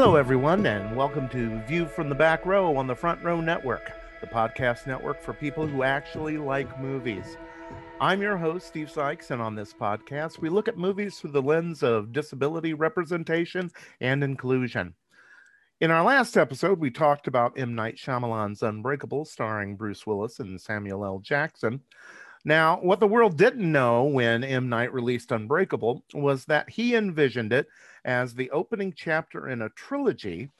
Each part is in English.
Hello, everyone, and welcome to View from the Back Row on the Front Row Network, the podcast network for people who actually like movies. I'm your host, Steve Sykes, and on this podcast, we look at movies through the lens of disability representation and inclusion. In our last episode, we talked about M. Night Shyamalan's Unbreakable, starring Bruce Willis and Samuel L. Jackson. Now, what the world didn't know when M. Night released Unbreakable was that he envisioned it as the opening chapter in a trilogy,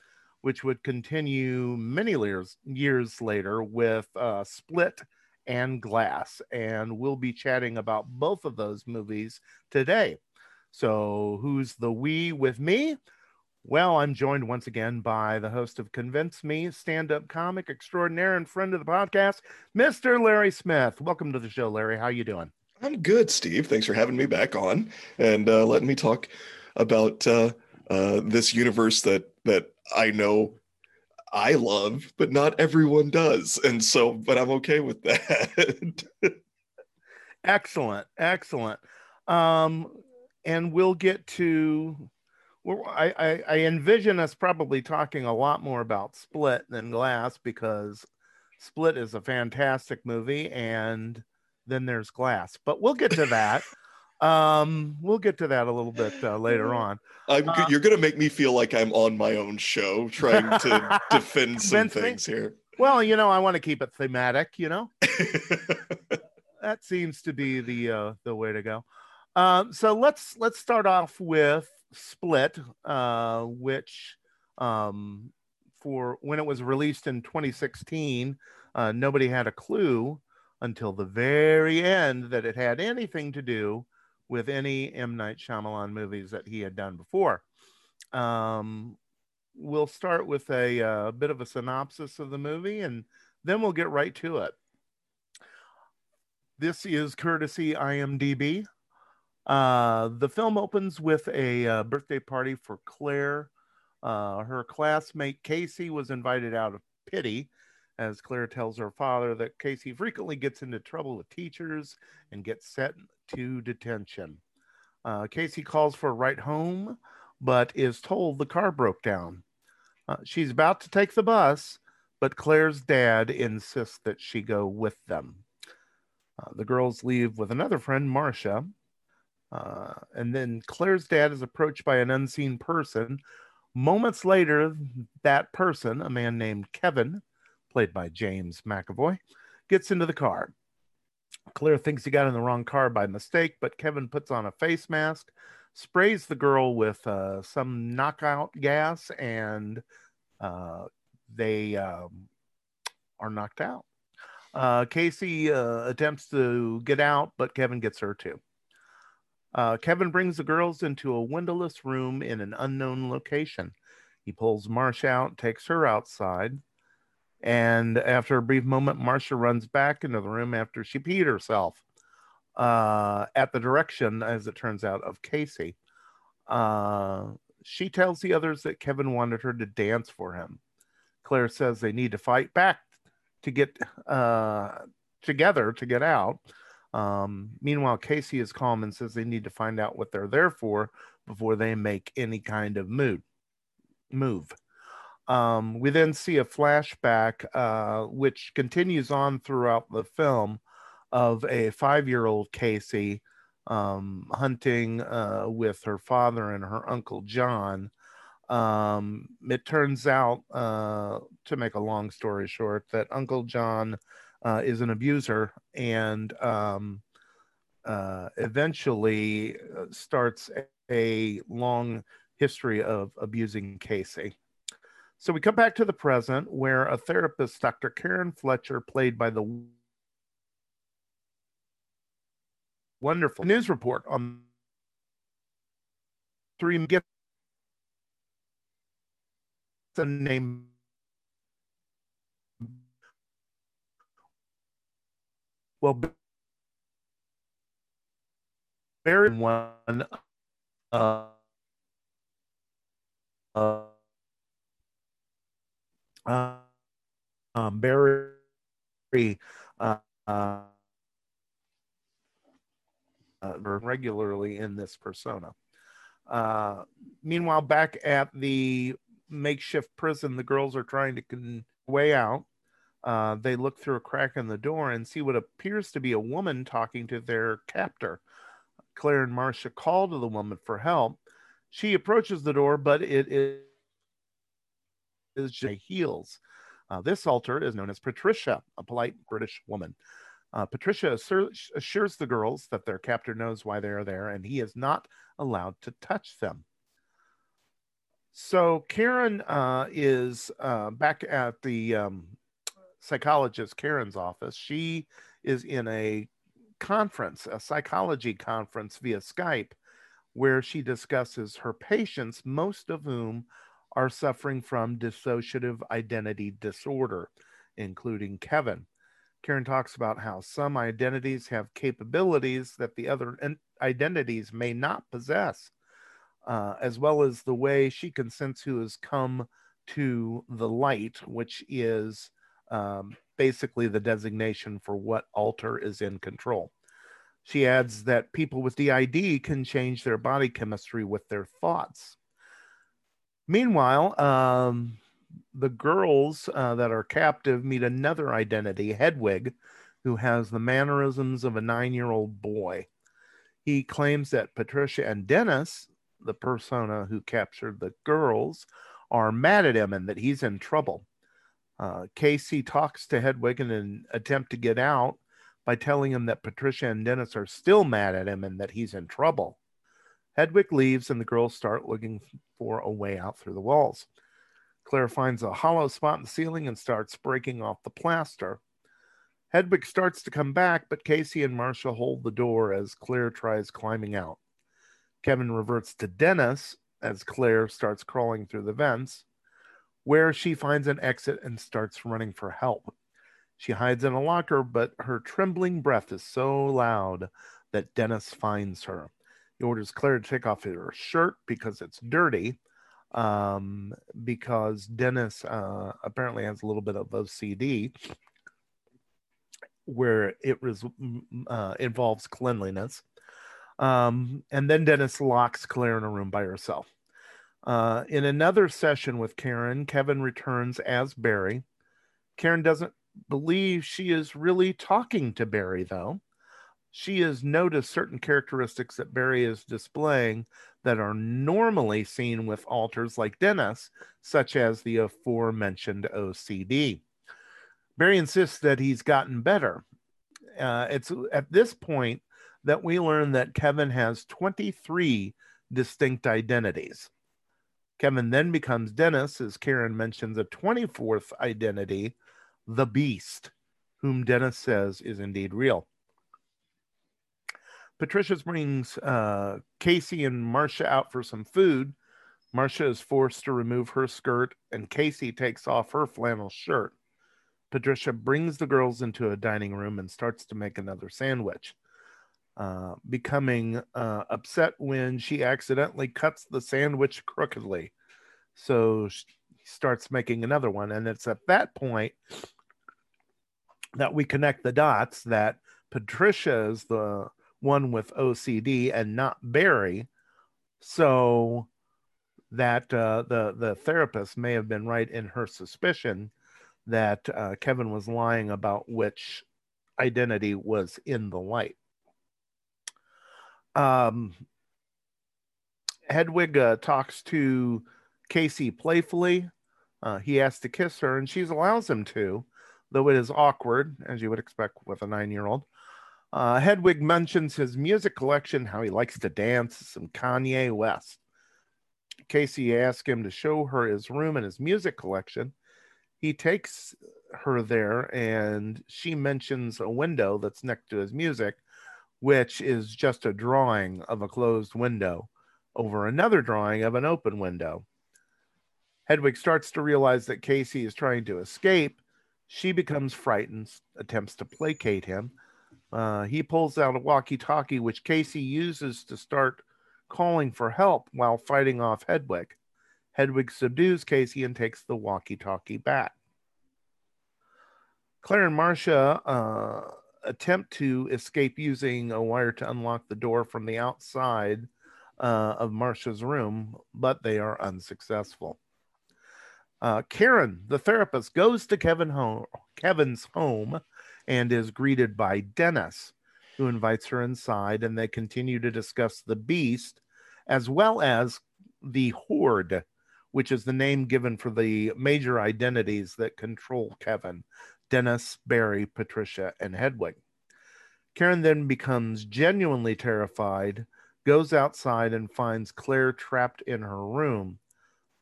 which would continue many years, years later with uh, Split and Glass. And we'll be chatting about both of those movies today. So, who's the we with me? Well, I'm joined once again by the host of Convince Me, stand up comic extraordinaire and friend of the podcast, Mr. Larry Smith. Welcome to the show, Larry. How are you doing? I'm good, Steve. Thanks for having me back on and uh, letting me talk about uh, uh, this universe that that I know I love, but not everyone does, and so, but I'm okay with that. excellent, excellent. Um, and we'll get to well, I, I, I envision us probably talking a lot more about Split than Glass because Split is a fantastic movie, and then there's Glass. But we'll get to that. um, we'll get to that a little bit uh, later on. I'm, uh, you're going to make me feel like I'm on my own show trying to defend some things here. Well, you know, I want to keep it thematic. You know, that seems to be the uh, the way to go. Um, so let's let's start off with Split, uh, which um, for when it was released in 2016, uh, nobody had a clue until the very end that it had anything to do with any M. Night Shyamalan movies that he had done before. Um, we'll start with a, a uh, bit of a synopsis of the movie and then we'll get right to it. This is courtesy IMDb. Uh, the film opens with a uh, birthday party for Claire. Uh, her classmate Casey was invited out of pity, as Claire tells her father that Casey frequently gets into trouble with teachers and gets sent to detention. Uh, Casey calls for a ride home, but is told the car broke down. Uh, she's about to take the bus, but Claire's dad insists that she go with them. Uh, the girls leave with another friend, Marcia, uh, and then Claire's dad is approached by an unseen person. Moments later, that person, a man named Kevin, played by James McAvoy, gets into the car. Claire thinks he got in the wrong car by mistake, but Kevin puts on a face mask, sprays the girl with uh, some knockout gas, and uh, they um, are knocked out. Uh, Casey uh, attempts to get out, but Kevin gets her too. Uh, Kevin brings the girls into a windowless room in an unknown location. He pulls Marsh out, takes her outside, and after a brief moment, Marcia runs back into the room after she peed herself uh, at the direction, as it turns out, of Casey. Uh, she tells the others that Kevin wanted her to dance for him. Claire says they need to fight back to get uh, together to get out. Um, meanwhile, Casey is calm and says they need to find out what they're there for before they make any kind of mood move. Um, we then see a flashback, uh, which continues on throughout the film, of a five-year-old Casey um, hunting uh, with her father and her uncle John. Um, it turns out, uh, to make a long story short, that Uncle John uh, is an abuser and um, uh, eventually uh, starts a long history of abusing Casey. So we come back to the present where a therapist, Dr. Karen Fletcher, played by the wonderful news report on three gets a name Well, Barry one uh, uh, uh, um, Barry uh, uh, regularly in this persona. Uh, meanwhile, back at the makeshift prison the girls are trying to con- way out. Uh, they look through a crack in the door and see what appears to be a woman talking to their captor. Claire and Marcia call to the woman for help. She approaches the door, but it is, is just heels. Uh, this alter is known as Patricia, a polite British woman. Uh, Patricia assures, assures the girls that their captor knows why they are there and he is not allowed to touch them. So Karen uh, is uh, back at the um, psychologist Karen's office. She is in a conference, a psychology conference via Skype, where she discusses her patients, most of whom are suffering from dissociative identity disorder, including Kevin. Karen talks about how some identities have capabilities that the other identities may not possess, uh, as well as the way she can sense who has come to the light, which is um, basically the designation for what alter is in control. She adds that people with DID can change their body chemistry with their thoughts. Meanwhile, um, the girls uh, that are captive meet another identity, Hedwig, who has the mannerisms of a nine year old boy. He claims that Patricia and Dennis, the persona who captured the girls, are mad at him and that he's in trouble. Uh, Casey talks to Hedwig in an attempt to get out by telling him that Patricia and Dennis are still mad at him and that he's in trouble. Hedwig leaves and the girls start looking for a way out through the walls. Claire finds a hollow spot in the ceiling and starts breaking off the plaster. Hedwig starts to come back, but Casey and Marcia hold the door as Claire tries climbing out. Kevin reverts to Dennis as Claire starts crawling through the vents where she finds an exit and starts running for help. She hides in a locker, but her trembling breath is so loud that Dennis finds her. He orders Claire to take off her shirt because it's dirty, um, because Dennis uh, apparently has a little bit of OCD where it was, uh, involves cleanliness. Um, and then Dennis locks Claire in a room by herself. Uh, in another session with Karen, Kevin returns as Barry. Karen doesn't believe she is really talking to Barry, though. She has noticed certain characteristics that Barry is displaying that are normally seen with alters like Dennis, such as the aforementioned OCD. Barry insists that he's gotten better. Uh, it's at this point that we learn that Kevin has 23 distinct identities. Kevin then becomes Dennis, as Karen mentions a 24th identity, the Beast, whom Dennis says is indeed real. Patricia brings uh, Casey and Marcia out for some food. Marcia is forced to remove her skirt, and Casey takes off her flannel shirt. Patricia brings the girls into a dining room and starts to make another sandwich. Uh, becoming uh, upset when she accidentally cuts the sandwich crookedly. So she starts making another one. And it's at that point that we connect the dots that Patricia is the one with OCD and not Barry. So that uh, the the therapist may have been right in her suspicion that uh, Kevin was lying about which identity was in the light. Um, Hedwig uh, talks to Casey playfully. Uh, he asks to kiss her, and she allows him to, though it is awkward, as you would expect with a nine year old. Uh, Hedwig mentions his music collection, how he likes to dance, some Kanye West. Casey asks him to show her his room and his music collection. He takes her there, and she mentions a window that's next to his music which is just a drawing of a closed window over another drawing of an open window. Hedwig starts to realize that Casey is trying to escape. She becomes frightened, attempts to placate him. Uh, he pulls out a walkie talkie, which Casey uses to start calling for help while fighting off Hedwig. Hedwig subdues Casey and takes the walkie talkie back. Claire and Marcia uh, attempt to escape using a wire to unlock the door from the outside uh, of Marcia's room, but they are unsuccessful. Uh, Karen, the therapist, goes to Kevin Kevin's home and is greeted by Dennis, who invites her inside, and they continue to discuss the beast as well as the horde, which is the name given for the major identities that control Kevin Dennis, Barry, Patricia, and Hedwig. Karen then becomes genuinely terrified, goes outside, and finds Claire trapped in her room,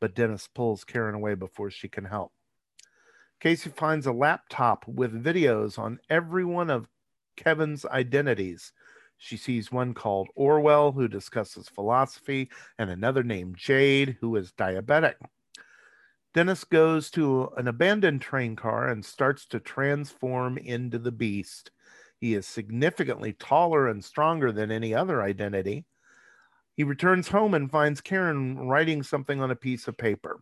but Dennis pulls Karen away before she can help. Casey finds a laptop with videos on every one of Kevin's identities. She sees one called Orwell, who discusses philosophy, and another named Jade, who is diabetic. Dennis goes to an abandoned train car and starts to transform into the beast. He is significantly taller and stronger than any other identity. He returns home and finds Karen writing something on a piece of paper.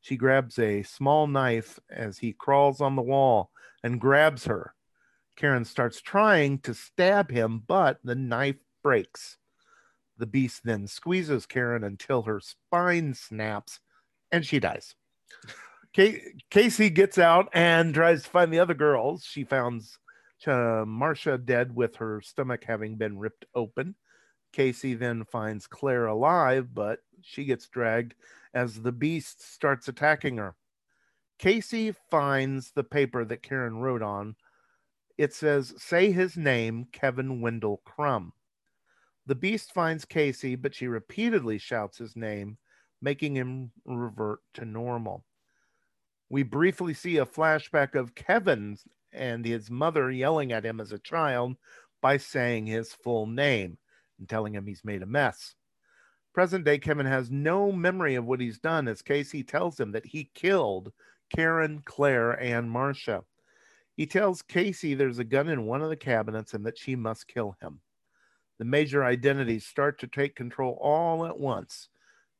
She grabs a small knife as he crawls on the wall and grabs her. Karen starts trying to stab him, but the knife breaks. The beast then squeezes Karen until her spine snaps and she dies. Casey gets out and tries to find the other girls. She finds uh, Marcia dead with her stomach having been ripped open. Casey then finds Claire alive, but she gets dragged as the beast starts attacking her. Casey finds the paper that Karen wrote on. It says, Say his name, Kevin Wendell Crumb. The beast finds Casey, but she repeatedly shouts his name, making him revert to normal. We briefly see a flashback of Kevin and his mother yelling at him as a child by saying his full name and telling him he's made a mess. Present day Kevin has no memory of what he's done as Casey tells him that he killed Karen, Claire, and Marcia. He tells Casey there's a gun in one of the cabinets and that she must kill him. The major identities start to take control all at once.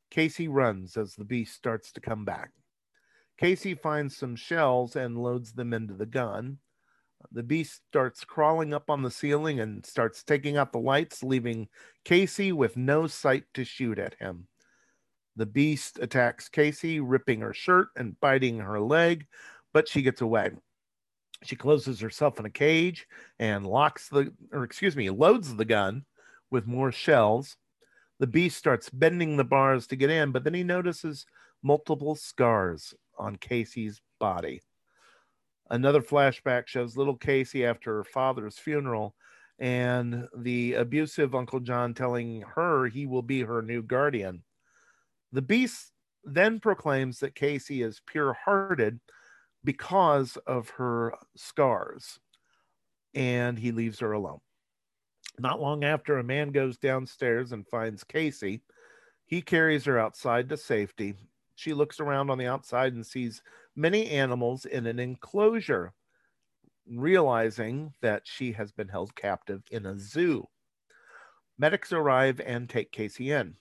Casey runs as the beast starts to come back. Casey finds some shells and loads them into the gun. The beast starts crawling up on the ceiling and starts taking out the lights, leaving Casey with no sight to shoot at him. The beast attacks Casey, ripping her shirt and biting her leg, but she gets away. She closes herself in a cage and locks the, or excuse me, loads the gun with more shells. The beast starts bending the bars to get in, but then he notices multiple scars on Casey's body. Another flashback shows little Casey after her father's funeral and the abusive Uncle John telling her he will be her new guardian. The beast then proclaims that Casey is pure hearted because of her scars, and he leaves her alone. Not long after, a man goes downstairs and finds Casey. He carries her outside to safety she looks around on the outside and sees many animals in an enclosure, realizing that she has been held captive in a zoo. Medics arrive and take Casey in.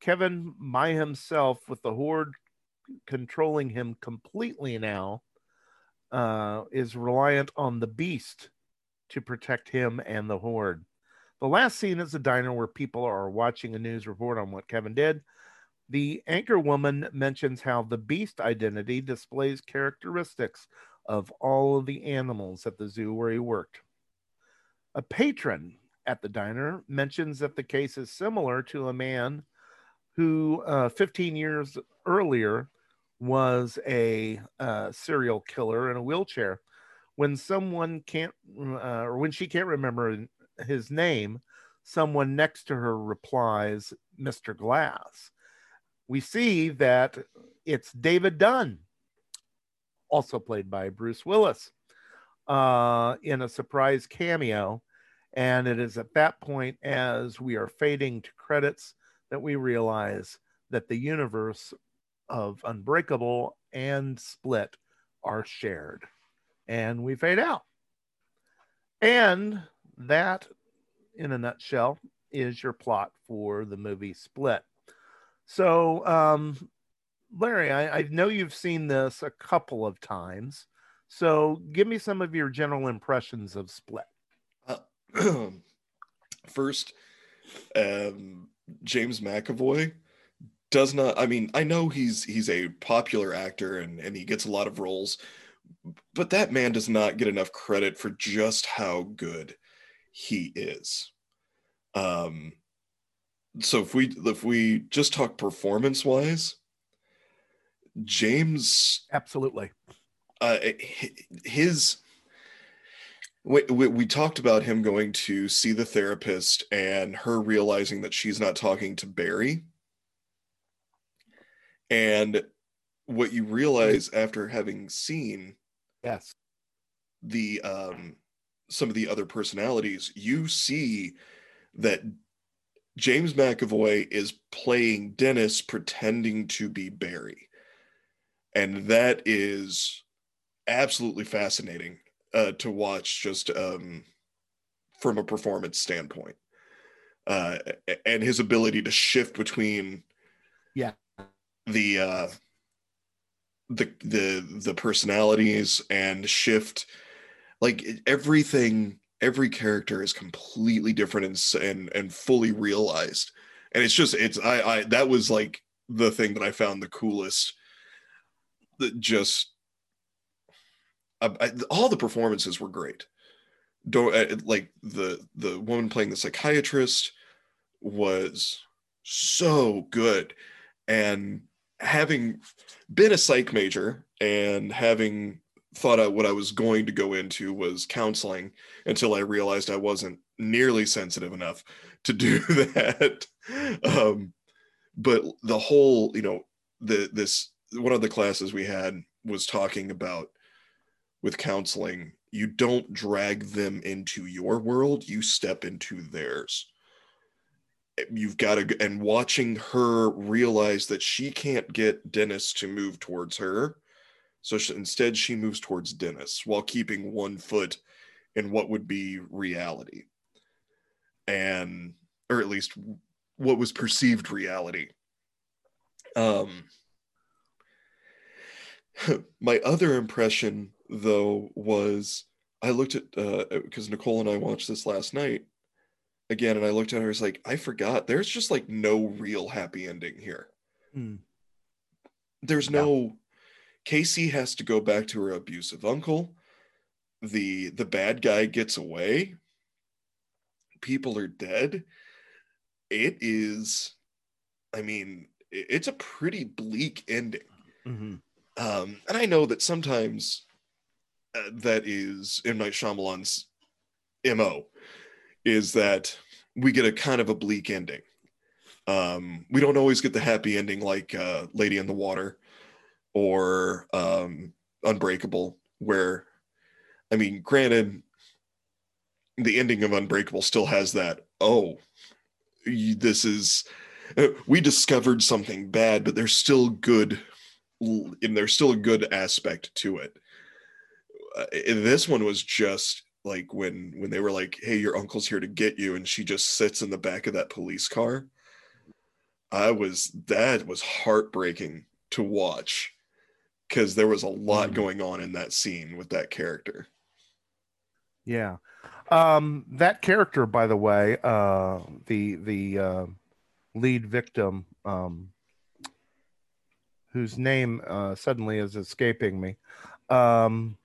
Kevin, by himself, with the horde controlling him completely now, uh, is reliant on the beast to protect him and the horde. The last scene is a diner where people are watching a news report on what Kevin did. The anchor woman mentions how the beast identity displays characteristics of all of the animals at the zoo where he worked. A patron at the diner mentions that the case is similar to a man who uh, 15 years earlier was a uh, serial killer in a wheelchair. When someone can't, uh, or when she can't remember his name, someone next to her replies, Mr. Glass we see that it's David Dunn, also played by Bruce Willis, uh, in a surprise cameo. And it is at that point, as we are fading to credits, that we realize that the universe of Unbreakable and Split are shared. And we fade out. And that, in a nutshell, is your plot for the movie Split. So, um, Larry, I, I know you've seen this a couple of times. So, give me some of your general impressions of Split. Uh, first, um, James McAvoy does not i mean i know he's he's a popular actor and and he gets a lot of roles but that man does not get enough credit for just how good he is um so if we if we just talk performance wise james Absolutely. uh his we, we, we talked about him going to see the therapist and her realizing that she's not talking to barry and what you realize after having seen Yes. the um some of the other personalities you see that james mcavoy is playing dennis pretending to be barry and that is absolutely fascinating uh to watch just um from a performance standpoint uh and his ability to shift between Yeah. the uh the the the personalities and shift like everything every character is completely different and and and fully realized. And it's just it's i i that was like the thing that i found the coolest that just I, I, all the performances were great. Don't uh, like the the woman playing the psychiatrist was so good. And having been a psych major and having thought out what I was going to go into was counseling until I realized I wasn't nearly sensitive enough to do that. Um, but the whole, you know, the this one of the classes we had was talking about with counseling, you don't drag them into your world, you step into theirs you've got to and watching her realize that she can't get Dennis to move towards her so she, instead she moves towards Dennis while keeping one foot in what would be reality and or at least what was perceived reality um my other impression though was I looked at uh because Nicole and I watched this last night again and I looked at her I was like I forgot there's just like no real happy ending here Hmm. there's Yeah. no Casey has to go back to her abusive uncle. The the bad guy gets away. People are dead. It is I mean it's a pretty bleak ending. Mhm. um, and I know that sometimes uh, that is M Night Shyamalan's mo is that we get a kind of a bleak ending. Um, we don't always get the happy ending like uh, Lady in the Water or um, Unbreakable, where I mean, granted, the ending of Unbreakable still has that. Oh, this is uh, we discovered something bad, but there's still good and there's still a good aspect to it. Uh, this one was just like when when they were like, "Hey, your uncle's here to get you," and she just sits in the back of that police car. I was that was heartbreaking to watch because there was a lot Mm. going on in that scene with that character. Yeah. Um, that character, by the way, uh, the the uh, lead victim, um, whose name uh, suddenly is escaping me, um,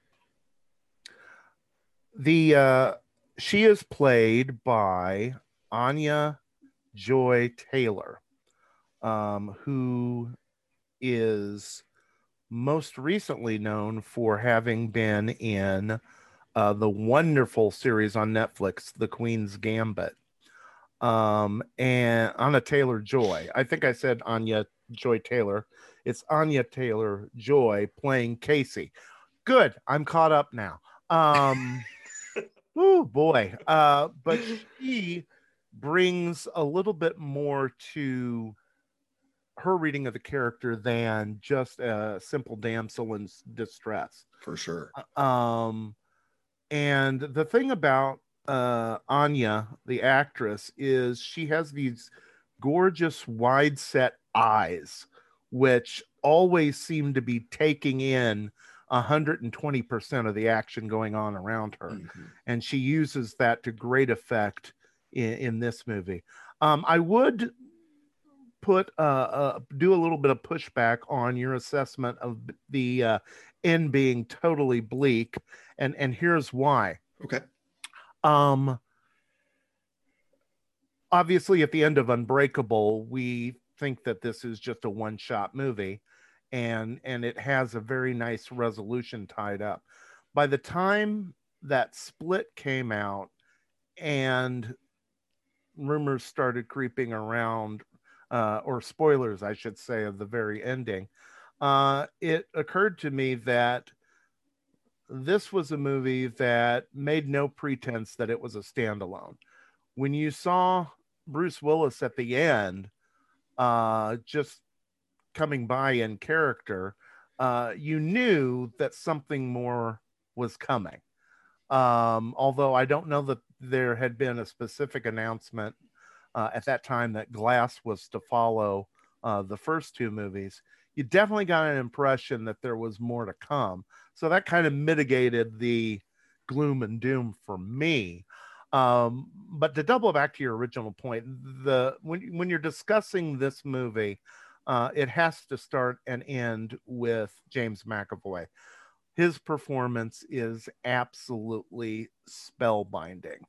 the uh, she is played by Anya Joy Taylor, um, who is most recently known for having been in uh, the wonderful series on Netflix, The Queen's Gambit. Um, and Anya Taylor Joy. I think I said Anya Joy Taylor. It's Anya Taylor Joy playing Casey. Good. I'm caught up now. Um, oh boy. Uh, but she brings a little bit more to her reading of the character than just a simple damsel in distress For sure. um and the thing about uh anya the actress is she has these gorgeous wide set eyes which always seem to be taking in 120% of the action going on around her Mhm. and she uses that to great effect in, in this movie um i would put uh, uh, do a little bit of pushback on your assessment of the uh, end being totally bleak, and and here's why. Okay. Um. Obviously, at the end of Unbreakable, we think that this is just a one-shot movie, and and it has a very nice resolution tied up. By the time that split came out, and rumors started creeping around uh, or spoilers, I should say, of the very ending, uh, it occurred to me that this was a movie that made no pretense that it was a standalone. When you saw Bruce Willis at the end, uh, just coming by in character, uh, you knew that something more was coming. Um, although I don't know that there had been a specific announcement uh, at that time that Glass was to follow uh, the first two movies, you definitely got an impression that there was more to come. So that kind of mitigated the gloom and doom for me. Um, but to double back to your original point, the when when you're discussing this movie, uh, it has to start and end with James McAvoy. His performance is absolutely spellbinding.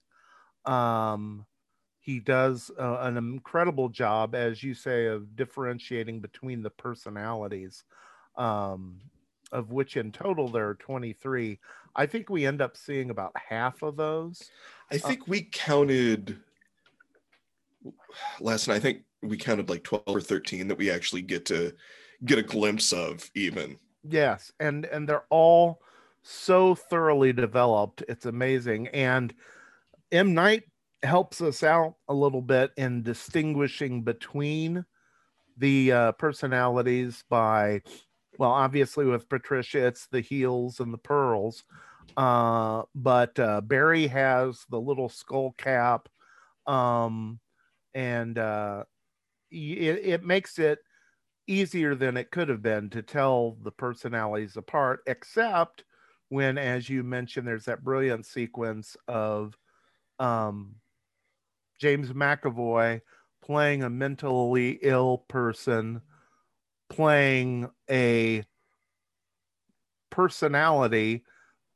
Um, he does uh, an incredible job, as you say, of differentiating between the personalities, um, of which in total there are 23. I think we end up seeing about half of those. I think uh, we counted last night. I think we counted like 12 or 13 that we actually get to get a glimpse of, even. Yes, and and they're all so thoroughly developed. It's amazing. And M Night helps us out a little bit in distinguishing between the uh, personalities by well obviously with patricia it's the heels and the pearls uh, but uh, barry has the little skull cap um, and uh, it, it makes it easier than it could have been to tell the personalities apart except when as you mentioned there's that brilliant sequence of um, James McAvoy playing a mentally ill person, playing a personality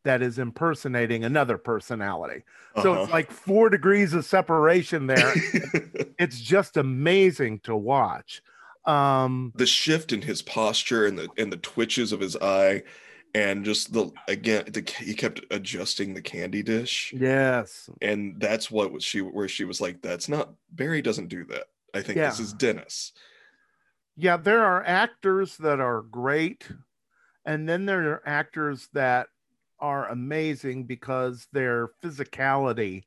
that is impersonating another personality. Uh-huh. So it's uh-huh. like four degrees of separation there. it's just amazing to watch. Um, the shift in his posture and the and the twitches of his eye and just the again the, he kept adjusting the candy dish. Yes. And that's what was she where she was like that's not barry doesn't do that. I think yeah. this is dennis. Yeah there are actors that are great and then there are actors that are amazing because their physicality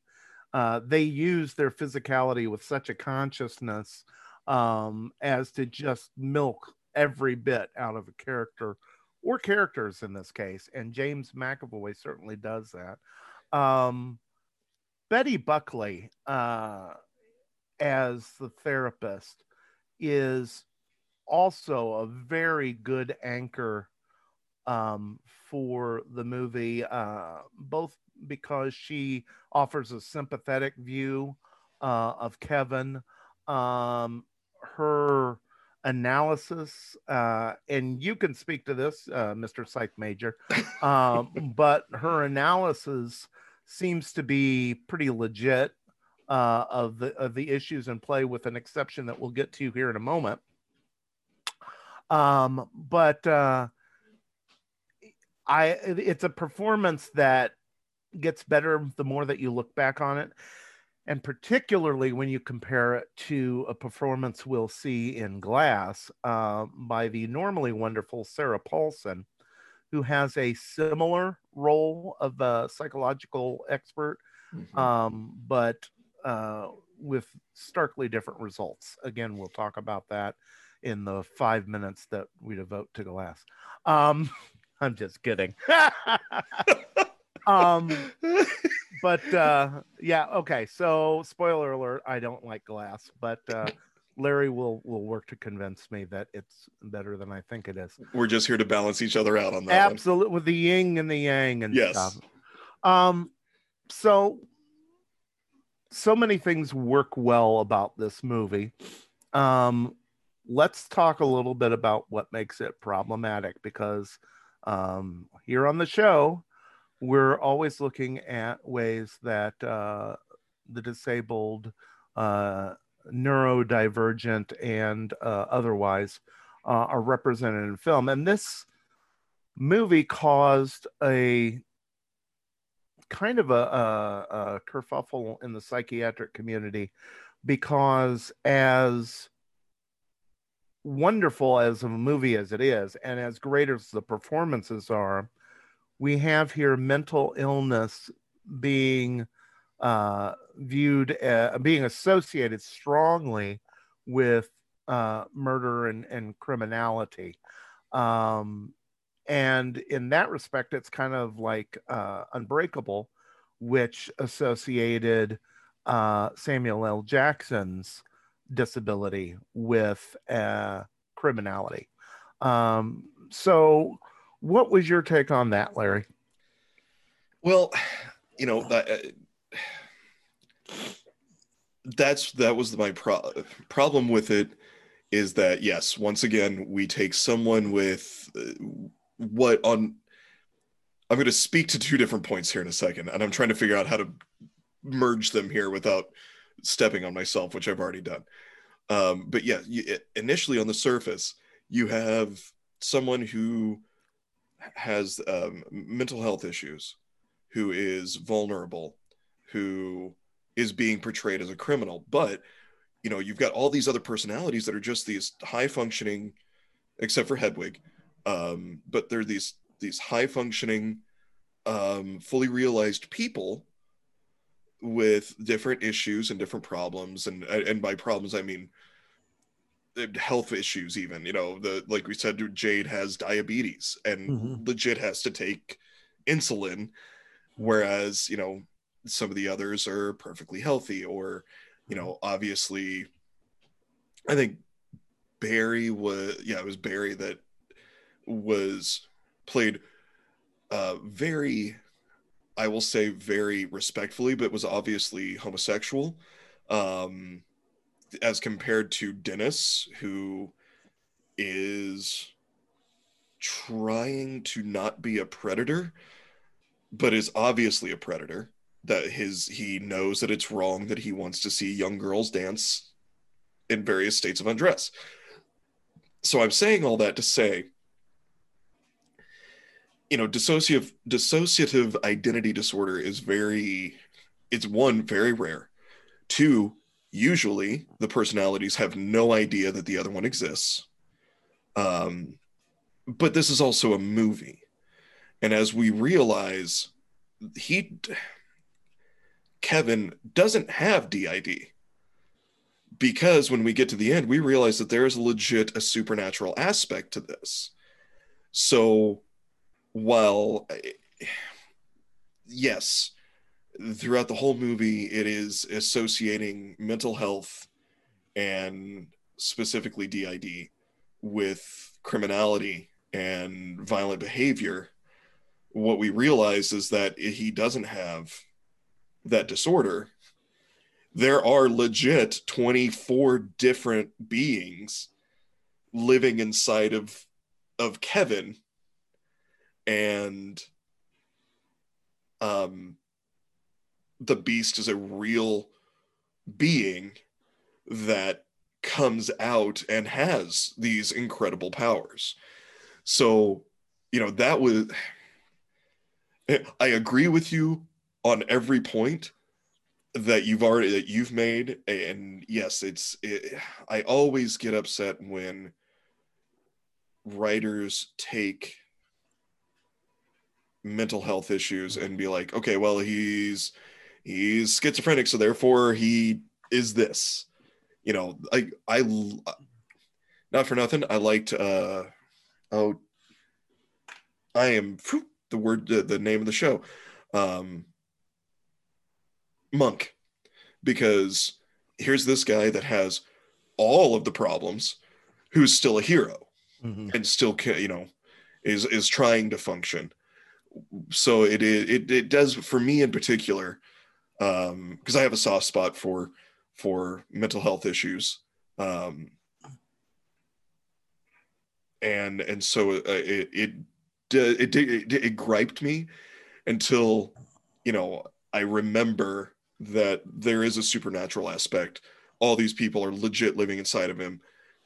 uh, they use their physicality with such a consciousness um, as to just milk every bit out of a character or characters in this case, and James McAvoy certainly does that. Um, Betty Buckley uh, as the therapist is also a very good anchor um, for the movie, uh, both because she offers a sympathetic view uh, of Kevin. Um, her analysis, uh, and you can speak to this, uh, Mr. Psych Major, um, but her analysis seems to be pretty legit uh, of the of the issues in play, with an exception that we'll get to here in a moment. Um, but uh, I, it's a performance that gets better the more that you look back on it and particularly when you compare it to a performance we'll see in Glass uh, by the normally wonderful Sarah Paulson, who has a similar role of a psychological expert, mm-hmm. um, but uh, with starkly different results. Again, we'll talk about that in the five minutes that we devote to Glass. Um, I'm just kidding. um, but uh, yeah, okay. So, spoiler alert: I don't like glass, but uh, Larry will will work to convince me that it's better than I think it is. We're just here to balance each other out on that. Absolutely, with the yin and the yang and yes. stuff. Um, so so many things work well about this movie. Um, let's talk a little bit about what makes it problematic because um, here on the show, we're always looking at ways that uh, the disabled, uh, neurodivergent, and uh, otherwise uh, are represented in film. And this movie caused a kind of a, a, a kerfuffle in the psychiatric community because as wonderful as a movie as it is and as great as the performances are we have here mental illness being uh, viewed uh, being associated strongly with uh, murder and, and criminality. Um, and in that respect it's kind of like uh, unbreakable which associated uh, samuel l. Jackson's disability with uh, criminality. Um, so what was your take on that larry well you know that, uh, that's that was my pro- problem with it is that yes once again we take someone with uh, what on I'm going to speak to two different points here in a second, and I'm trying to figure out how to merge them here without stepping on myself, which I've already done. Um, but yeah, you, initially on the surface, you have someone who has um, mental health issues, who is vulnerable, who is being portrayed as a criminal. But you know, you've got all these other personalities that are just these high functioning, except for Hedwig, um, but they're these these high functioning um, fully realized people with different issues and different problems and and by problems i mean health issues even you know the like we said jade has diabetes and mm-hmm. legit has to take insulin whereas you know some of the others are perfectly healthy or you know obviously i think barry was yeah it was barry that was played uh, very, I will say, very respectfully, but was obviously homosexual, um, as compared to Dennis, who is trying to not be a predator, but is obviously a predator. That his he knows that it's wrong that he wants to see young girls dance in various states of undress. So I'm saying all that to say you know dissociative dissociative identity disorder is very it's one very rare two usually the personalities have no idea that the other one exists. Um but this is also a movie. And as we realize he kevin doesn't have DID because when we get to the end we realize that there is legit a supernatural aspect to this. So while yes throughout the whole movie it is associating mental health and specifically DID with criminality and violent behavior. What we realize is that he doesn't have that disorder. There are legit 24 different beings living inside of of kevin and um the beast is a real being that comes out and has these incredible powers. So you know that was i agree with you on every point that you've already that you've made. And yes it's it, i always get upset when writers take mental health issues and be like, okay, well, he's he's schizophrenic, so therefore he is this. You know, I I not for nothing, I liked uh oh I am the word the, the name of the show. Um Monk. Because here's this guy that has all of the problems who's still a hero mm-hmm. and still can you know is is trying to function so it, it it does for me in particular um because i have a soft spot for for mental health issues um and and so uh, it it it, it it griped me until you know I remember that there is a supernatural aspect. All these people are legit living inside of him,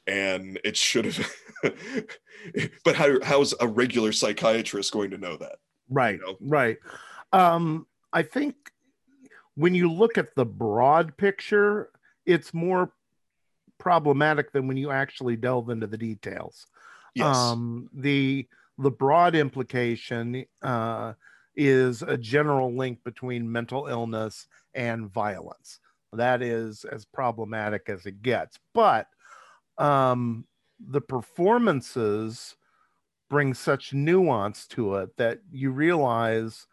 and it should have. but how how's a regular psychiatrist going to know that? Right, you know? right. Um, I think when you look at the broad picture, it's more problematic than when you actually delve into the details. Yes. Um, the the broad implication uh, is a general link between mental illness and violence. That is as problematic as it gets. But um, the performances bring such nuance to it that you realize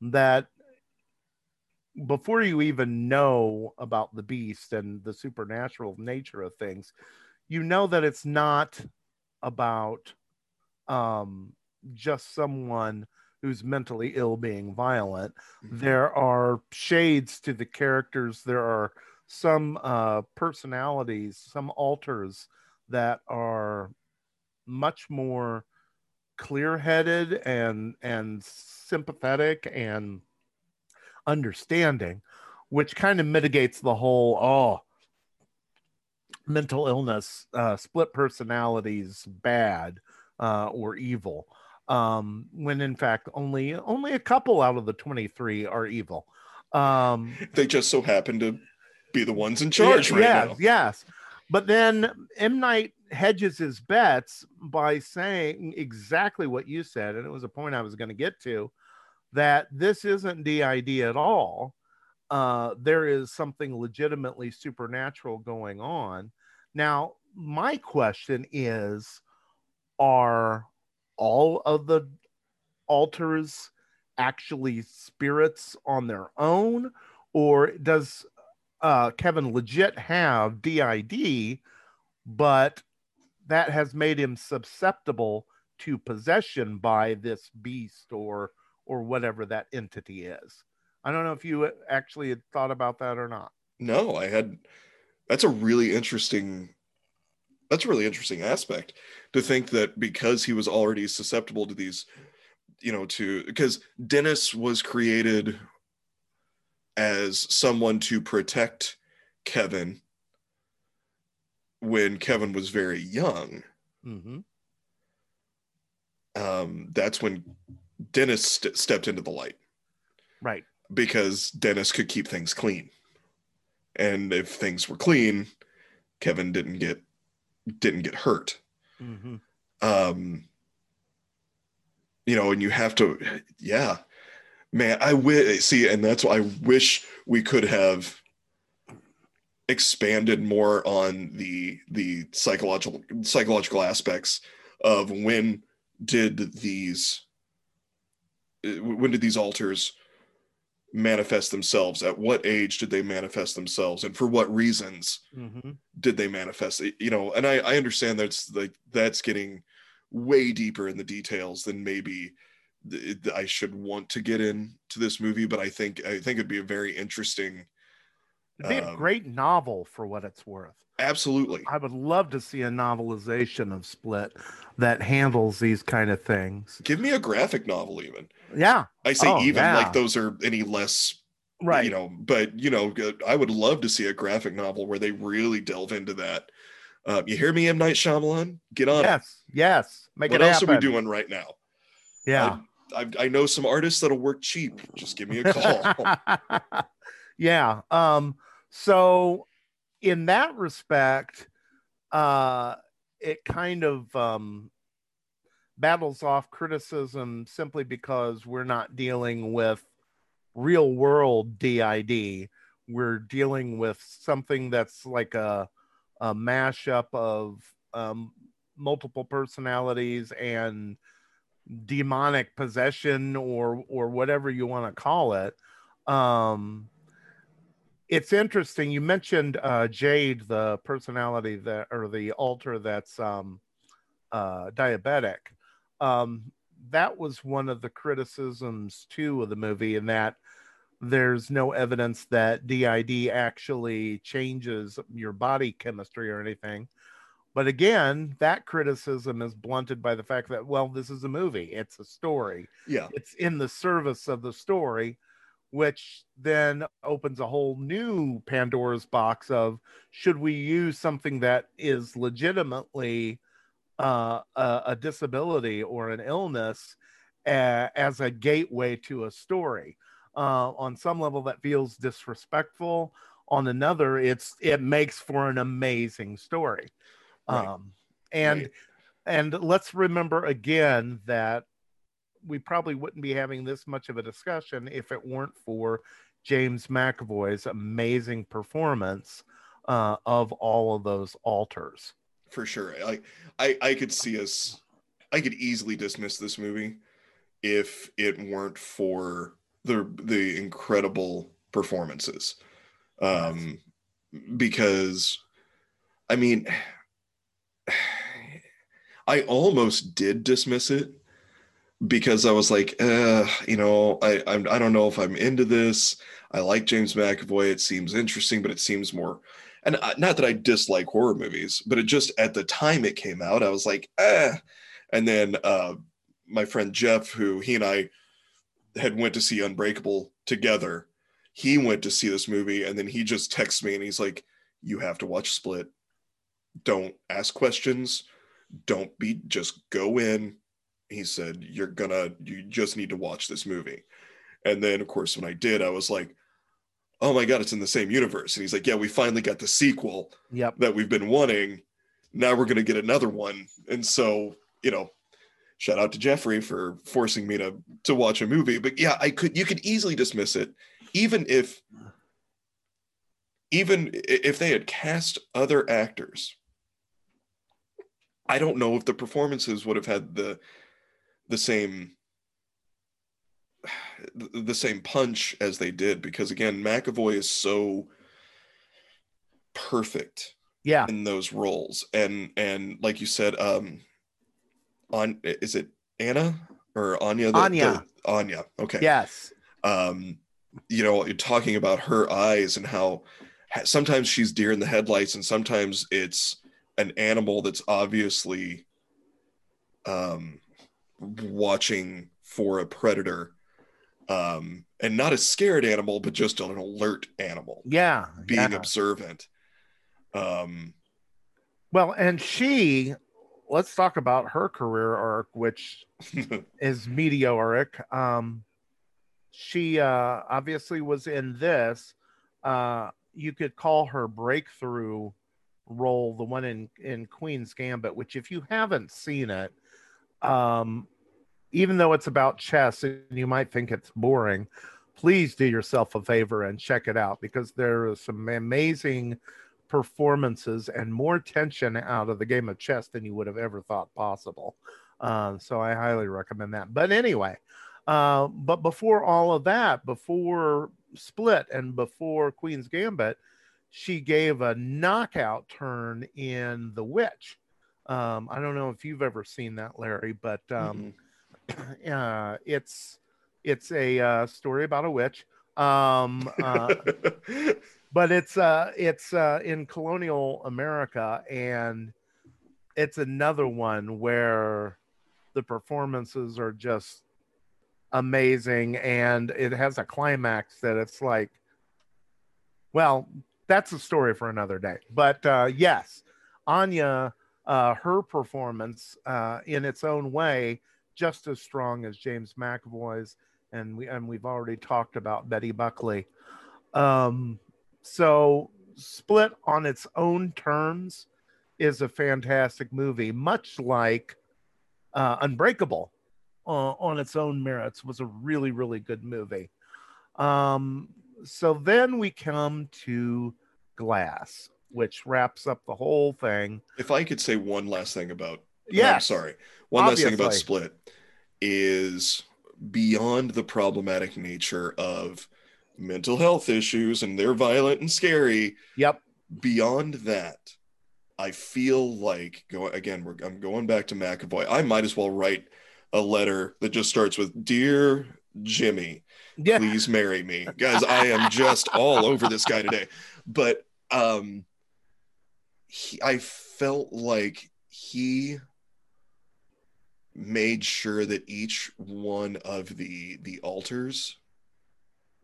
that before you even know about the beast and the supernatural nature of things, you know that it's not about um, just someone who's mentally ill being violent. Mm-hmm. There are shades to the characters. There are some uh, personalities, some alters that are much more clear-headed and and sympathetic and understanding, which kind of mitigates the whole oh mental illness, uh, split personalities, bad uh, or evil um, when in fact only only a couple out of the 23 are evil. Um, they just so happen to be the ones in charge right yes, now. Yes. But then M. Night hedges his bets by saying exactly what you said, and it was a point I was going to get to that this isn't DID at all. Uh, there is something legitimately supernatural going on. Now, my question is are all of the alters actually spirits on their own or does uh, kevin legit have DID but that has made him susceptible to possession by this beast or or whatever that entity is. I don't know if you actually had thought about that or not. No i had that's a really interesting that's a really interesting aspect to think that because he was already susceptible to these you know to because dennis was created as someone to protect kevin when kevin was very young. Mm-hmm. um, that's when dennis st- stepped into the light right because dennis could keep things clean and if things were clean kevin didn't get didn't get hurt. Mm-hmm. Um, you know, and you have to, yeah, man. I wish see, and that's why I wish we could have expanded more on the the psychological psychological aspects of when did these when did these alters manifest themselves at what age did they manifest themselves and for what reasons mm-hmm. did they manifest you know and I, I understand that's like that's getting way deeper in the details than maybe i should want to get into this movie but i think i think it'd be a very interesting It'd be um, a great novel for what it's worth. Absolutely. I would love to see a novelization of Split that handles these kind of things. Give me a graphic novel, even. Yeah. I say oh, even yeah. like those are any less, right? You know, but you know, I would love to see a graphic novel where they really delve into that. Uh, you hear me, M Night Shyamalan? Get on yes, it. Yes, Make what it else happen. are we doing right now? Yeah. I, I, I know some artists that'll work cheap. Just give me a call. yeah. Um, so in that respect, uh, it kind of um, battles off criticism simply because we're not dealing with real world DID. We're dealing with something that's like a, a mashup of um, multiple personalities and demonic possession or or whatever you want to call it. Um, it's interesting. You mentioned uh, Jade, the personality that or the alter that's um, uh, diabetic. Um, that was one of the criticisms too of the movie, in that there's no evidence that DID actually changes your body chemistry or anything. But again, that criticism is blunted by the fact that, well, this is a movie, it's a story, Yeah. it's in the service of the story, which then opens a whole new Pandora's box of should we use something that is legitimately uh, a, a disability or an illness a, as a gateway to a story? Uh, on some level, that feels disrespectful. On another, it's it makes for an amazing story. Right. Um, and Right. and let's remember again that we probably wouldn't be having this much of a discussion if it weren't for James McAvoy's amazing performance uh, of all of those alters. For sure. Like I, I could see us, I could easily dismiss this movie if it weren't for the the incredible performances. Um, because, I mean, I almost did dismiss it because I was like, uh, you know, I I'm, I don't know if I'm into this. I like James McAvoy. It seems interesting, but it seems more and uh, not that I dislike horror movies, but it just at the time it came out, I was like, eh. And then uh, my friend Jeff, who he and I had went to see Unbreakable together, he went to see this movie, and then he just texts me and he's like, "You have to watch Split. Don't ask questions. Don't be. Just go in." He said, "You're gonna. You just need to watch this movie." And then, of course, when I did, I was like, oh my god it's in the same universe. And he's like yeah we finally got the sequel Yep. that we've been wanting. Now we're going to get another one. And so you know shout out to jeffrey for forcing me to to watch a movie. But yeah i could you could easily dismiss it even if even if they had cast other actors. I don't know if the performances would have had the the same the same punch as they did because again McAvoy is so perfect Yeah. in those roles and and like you said um on is it Anna or Anya the- Anya. the- Anya okay Yes. um you know you're talking about her eyes and how sometimes she's deer in the headlights and sometimes it's an animal that's obviously um watching for a predator um and not a scared animal but just an alert animal Yeah. being yeah. observant um Well, and she, let's talk about her career arc, which is meteoric. Um, she uh, obviously was in this. Uh, you could call her breakthrough role the one in in Queen's Gambit, which if you haven't seen it, um, even though it's about chess and you might think it's boring, please do yourself a favor and check it out because there are some amazing performances and more tension out of the game of chess than you would have ever thought possible. Uh, so I highly recommend that. But anyway, uh, but before all of that, before Split and before Queen's Gambit, she gave a knockout turn in The Witch. Um, I don't know if you've ever seen that, Larry, but um, uh, it's it's a uh, story about a witch. Um, uh, but it's uh it's uh in colonial america and it's another one where the performances are just amazing and it has a climax that it's like well that's a story for another day but uh yes anya uh her performance uh in its own way just as strong as james mcavoy's and we and we've already talked about betty buckley. Um so split on its own terms is a fantastic movie much like uh, unbreakable uh, on its own merits was a really really good movie. Um, so then we come to glass which wraps up the whole thing. If I could say one last thing about yeah I'm sorry. One last thing about Split is beyond the problematic nature of mental health issues and they're violent and scary. yep Beyond that, I feel like go again. We're, I'm going back to McAvoy. I might as well write a letter that just starts with "Dear Jimmy, yeah please marry me," guys. I am just all over this guy today. But um, he, I felt like he made sure that each one of the the alters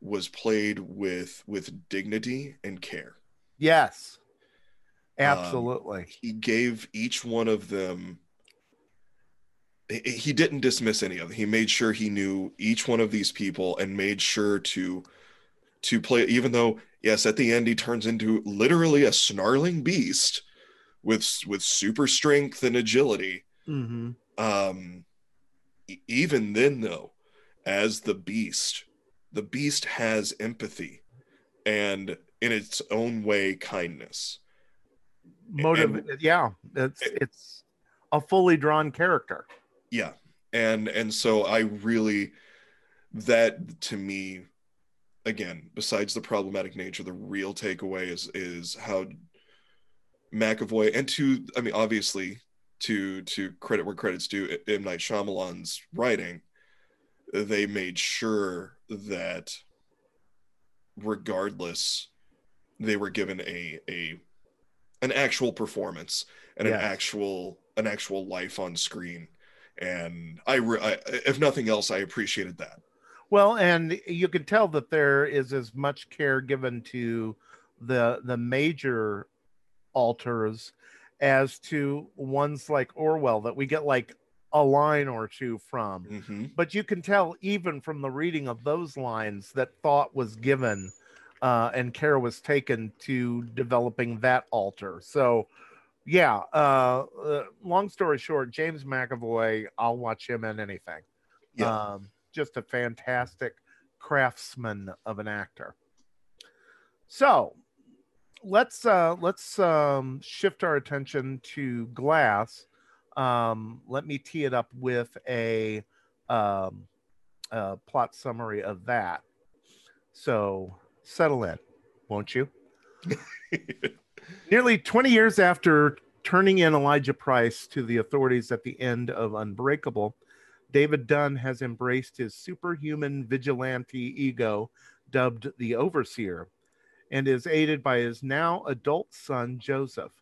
was played with with dignity and care. Yes. Absolutely. Um, he gave each one of them he didn't dismiss any of them. He made sure he knew each one of these people and made sure to to play even though yes at the end he turns into literally a snarling beast with with super strength and agility. Mm-hmm. Um even then though as the beast the beast has empathy and in its own way kindness. Motive and, yeah it's it's a fully drawn character. Yeah and and so i really that to me again besides the problematic nature the real takeaway is is how mcavoy and to i mean obviously to to credit where credit's due M. Night Shyamalan's writing they made sure that regardless they were given a a an actual performance and yes. an actual an actual life on screen. And I, re- I if nothing else i appreciated that. Well and you can tell that there is as much care given to the the major alters as to ones like orwell that we get like a line or two from. Mm-hmm. But you can tell even from the reading of those lines that thought was given uh, and care was taken to developing that alter. So, yeah, uh, uh, long story short, James McAvoy, I'll watch him in anything. Yeah. Um, just a fantastic craftsman of an actor. So, let's uh let's um shift our attention to glass um, let me tee it up with a, um, a plot summary of that. So settle in, won't you? Nearly 20 years after turning in Elijah Price to the authorities at the end of Unbreakable, David Dunn has embraced his superhuman vigilante ego, dubbed the Overseer, and is aided by his now adult son, Joseph.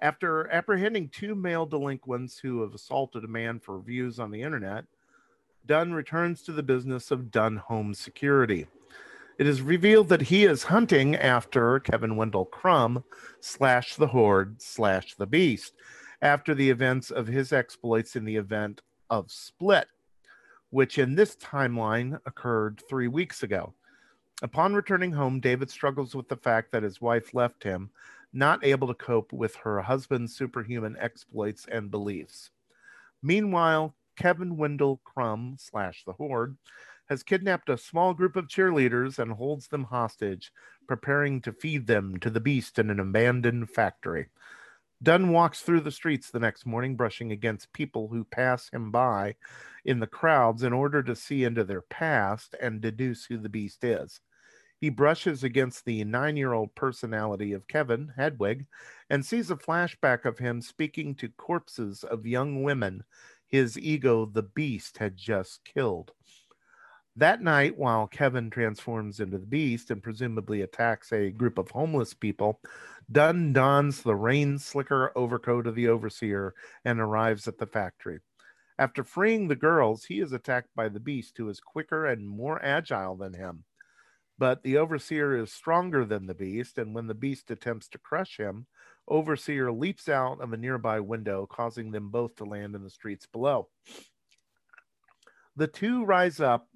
After apprehending two male delinquents who have assaulted a man for views on the internet, Dunn returns to the business of Dunn Home Security. It is revealed that he is hunting after Kevin Wendell Crumb slash the Horde slash the Beast after the events of his exploits in the event of Split, which in this timeline occurred three weeks ago. Upon returning home, David struggles with the fact that his wife left him not able to cope with her husband's superhuman exploits and beliefs. Meanwhile, Kevin Wendell Crumb slash the Horde has kidnapped a small group of cheerleaders and holds them hostage, preparing to feed them to the beast in an abandoned factory. Dunn walks through the streets the next morning, brushing against people who pass him by in the crowds in order to see into their past and deduce who the beast is. He brushes against the nine year old personality of Kevin, Hedwig, and sees a flashback of him speaking to corpses of young women his ego, the beast, had just killed. That night, while Kevin transforms into the beast and presumably attacks a group of homeless people, Dunn dons the rain slicker overcoat of the overseer and arrives at the factory. After freeing the girls, he is attacked by the beast, who is quicker and more agile than him. But the overseer is stronger than the beast, and when the beast attempts to crush him, Overseer leaps out of a nearby window, causing them both to land in the streets below. The two rise up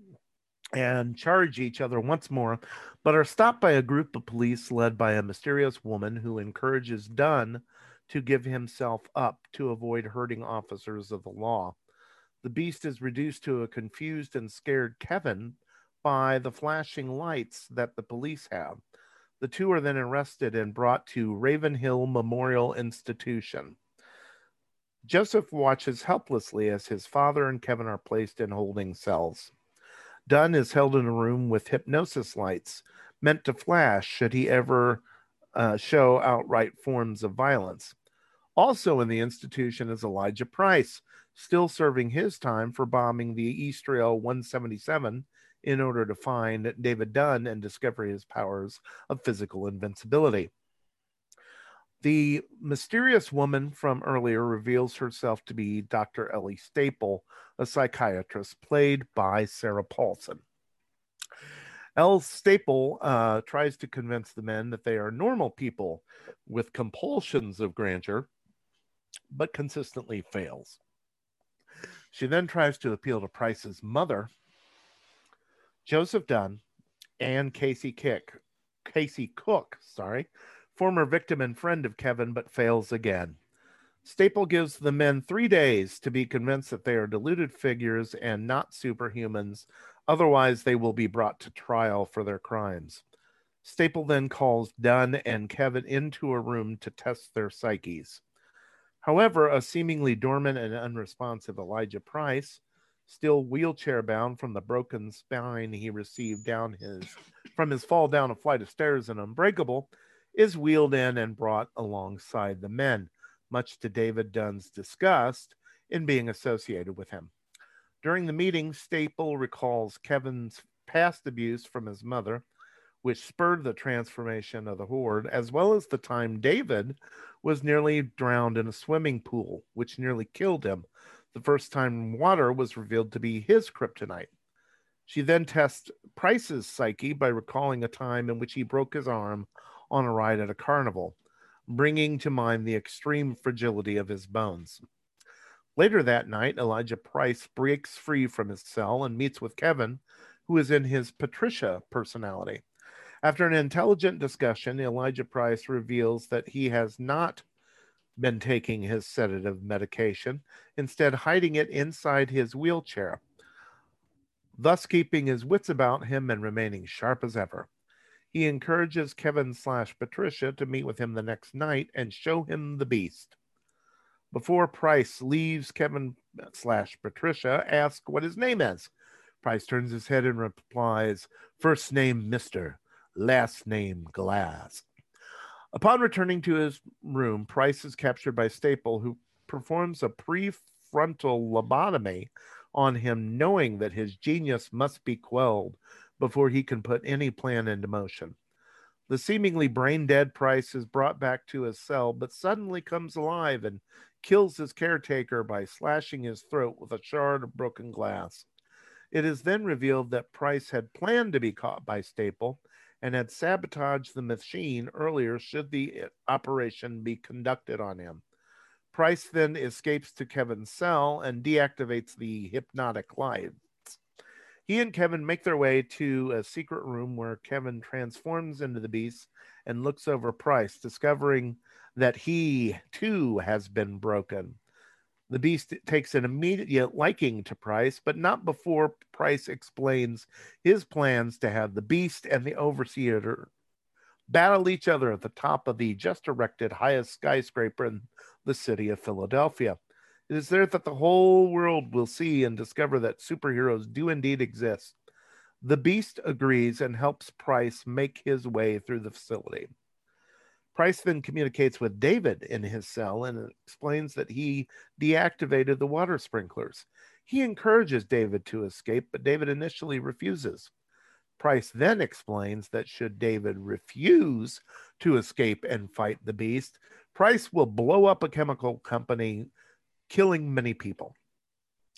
and charge each other once more, but are stopped by a group of police led by a mysterious woman who encourages Dunn to give himself up to avoid hurting officers of the law. The beast is reduced to a confused and scared Kevin by the flashing lights that the police have. The two are then arrested and brought to Ravenhill Memorial Institution. Joseph watches helplessly as his father and Kevin are placed in holding cells. Dunn is held in a room with hypnosis lights meant to flash should he ever uh, show outright forms of violence. Also in the institution is Elijah Price, still serving his time for bombing the Eastrail 177 in order to find David Dunn and discover his powers of physical invincibility. The mysterious woman from earlier reveals herself to be Dr. Ellie Staple, a psychiatrist played by Sarah Paulson. Elle Staple uh, tries to convince the men that they are normal people with compulsions of grandeur, but consistently fails. She then tries to appeal to Price's mother, Joseph Dunn, and Casey Kick, Casey Cook, sorry, former victim and friend of Kevin, but fails again. Staple gives the men three days to be convinced that they are deluded figures and not superhumans. Otherwise, they will be brought to trial for their crimes. Staple then calls Dunn and Kevin into a room to test their psyches. However, a seemingly dormant and unresponsive Elijah Price, still wheelchair bound from the broken spine he received down his from his fall down a flight of stairs in Unbreakable, is wheeled in and brought alongside the men, much to David Dunn's disgust in being associated with him. During the meeting, Staple recalls Kevin's past abuse from his mother, which spurred the transformation of the horde, as well as the time David was nearly drowned in a swimming pool, which nearly killed him. The first time water was revealed to be his kryptonite. She then tests Price's psyche by recalling a time in which he broke his arm on a ride at a carnival, bringing to mind the extreme fragility of his bones. Later that night, Elijah Price breaks free from his cell and meets with Kevin, who is in his Patricia personality. After an intelligent discussion, Elijah Price reveals that he has not been taking his sedative medication, instead, hiding it inside his wheelchair, thus keeping his wits about him and remaining sharp as ever. He encourages Kevin slash Patricia to meet with him the next night and show him the beast. Before Price leaves, Kevin slash Patricia asks what his name is. Price turns his head and replies, First name Mr last name Glass. Upon returning to his room, Price is captured by Staple, who performs a prefrontal lobotomy on him, knowing that his genius must be quelled before he can put any plan into motion. The seemingly brain dead Price is brought back to his cell, but suddenly comes alive and kills his caretaker by slashing his throat with a shard of broken glass. It is then revealed that Price had planned to be caught by Staple and had sabotaged the machine earlier should the eh, operation be conducted on him. Price then escapes to Kevin's cell and deactivates the hypnotic lights. He and Kevin make their way to a secret room where Kevin transforms into the beast and looks over Price, discovering that he too has been broken. The beast takes an immediate liking to Price, but not before Price explains his plans to have the beast and the overseer battle each other at the top of the just erected highest skyscraper in the city of Philadelphia. It is there that the whole world will see and discover that superheroes do indeed exist. The beast agrees and helps Price make his way through the facility. Price then communicates with David in his cell and explains that he deactivated the water sprinklers. He encourages David to escape, but David initially refuses. Price then explains that should David refuse to escape and fight the beast, Price will blow up a chemical company, killing many people.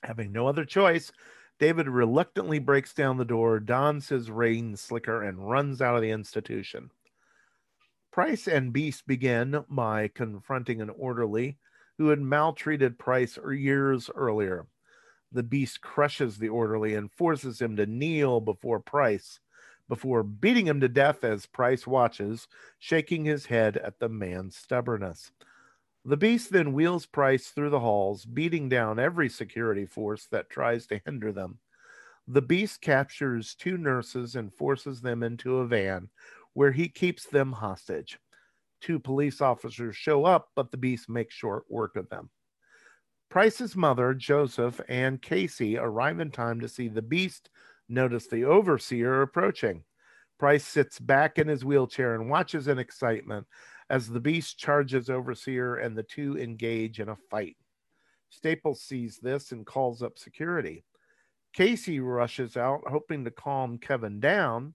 Having no other choice, David reluctantly breaks down the door, dons his rain slicker, and runs out of the institution. Price and Beast begin by confronting an orderly who had maltreated Price er, years earlier. The Beast crushes the orderly and forces him to kneel before Price before beating him to death as Price watches, shaking his head at the man's stubbornness. The beast then wheels Price through the halls, beating down every security force that tries to hinder them. The beast captures two nurses and forces them into a van where he keeps them hostage. Two police officers show up, but the beast makes short work of them. Price's mother, Joseph, and Casey arrive in time to see the beast notice the overseer approaching. Price sits back in his wheelchair and watches in excitement as the beast charges overseer and the two engage in a fight. Staples sees this and calls up security. Casey rushes out, hoping to calm Kevin down,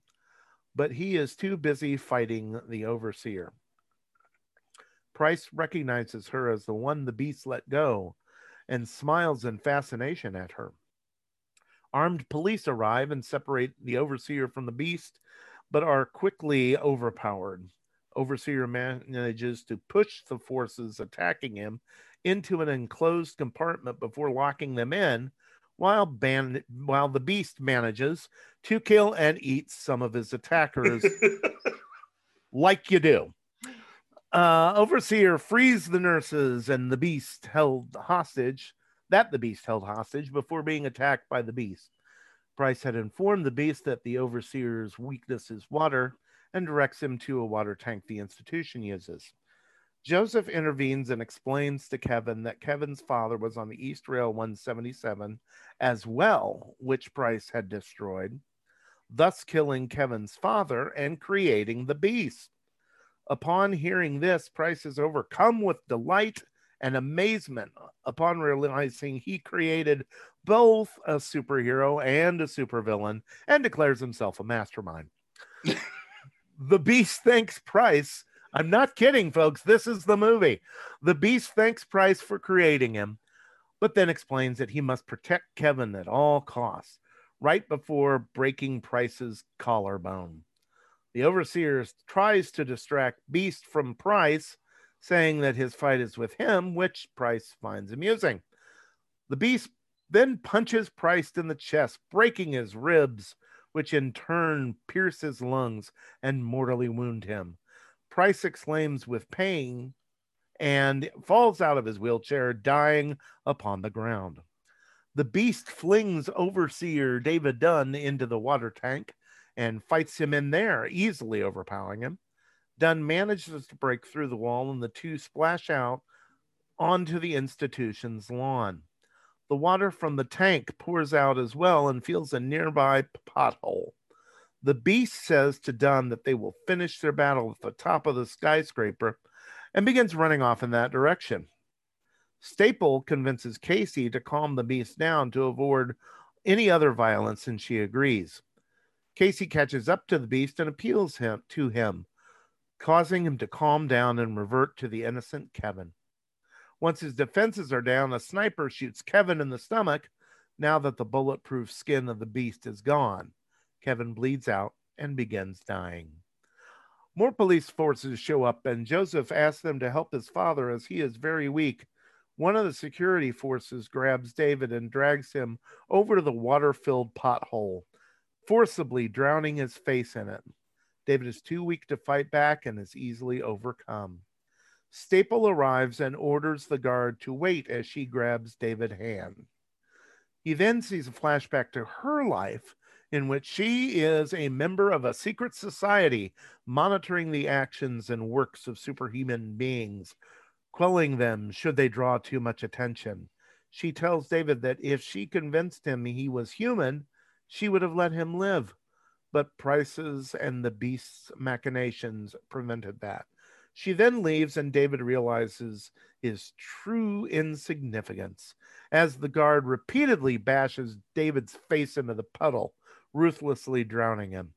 but he is too busy fighting the overseer. Price recognizes her as the one the beast let go and smiles in fascination at her. Armed police arrive and separate the overseer from the beast, but are quickly overpowered. Overseer manages to push the forces attacking him into an enclosed compartment before locking them in, while ban- while the beast manages to kill and eat some of his attackers, like you do. Uh, Overseer frees the nurses and the beast held hostage. That the beast held hostage before being attacked by the beast. Price had informed the beast that the overseer's weakness is water and directs him to a water tank the institution uses. Joseph intervenes and explains to Kevin that Kevin's father was on the Eastrail 177 as well, which Price had destroyed, thus killing Kevin's father and creating the beast. Upon hearing this, Price is overcome with delight and amazement upon realizing he created both a superhero and a supervillain and declares himself a mastermind. the Beast thanks Price. I'm not kidding, folks. This is the movie. The Beast thanks Price for creating him, but then explains that he must protect Kevin at all costs, right before breaking Price's collarbone. The overseer tries to distract Beast from Price, saying that his fight is with him, which Price finds amusing. The Beast then punches Price in the chest, breaking his ribs, which in turn pierce his lungs and mortally wound him. Price exclaims with pain and falls out of his wheelchair, dying upon the ground. The beast flings overseer David Dunn into the water tank, and fights him in there, easily overpowering him. Dunn manages to break through the wall, and the two splash out onto the institution's lawn. The water from the tank pours out as well and fills a nearby pothole. The beast says to Dunn that they will finish their battle at the top of the skyscraper and begins running off in that direction. Staple convinces Casey to calm the beast down to avoid any other violence, and she agrees. Casey catches up to the beast and appeals him to him, causing him to calm down and revert to the innocent Kevin. Once his defenses are down, a sniper shoots Kevin in the stomach. Now that the bulletproof skin of the beast is gone, Kevin bleeds out and begins dying. More police forces show up, and Joseph asks them to help his father as he is very weak. One of the security forces grabs David and drags him over to the water filled pothole forcibly drowning his face in it. David is too weak to fight back and is easily overcome. Staple arrives and orders the guard to wait as she grabs David's hand. He then sees a flashback to her life in which she is a member of a secret society monitoring the actions and works of superhuman beings, quelling them should they draw too much attention. She tells David that if she convinced him he was human, she would have let him live. But Price's and the beast's machinations prevented that. She then leaves, and David realizes his true insignificance as the guard repeatedly bashes David's face into the puddle, ruthlessly drowning him.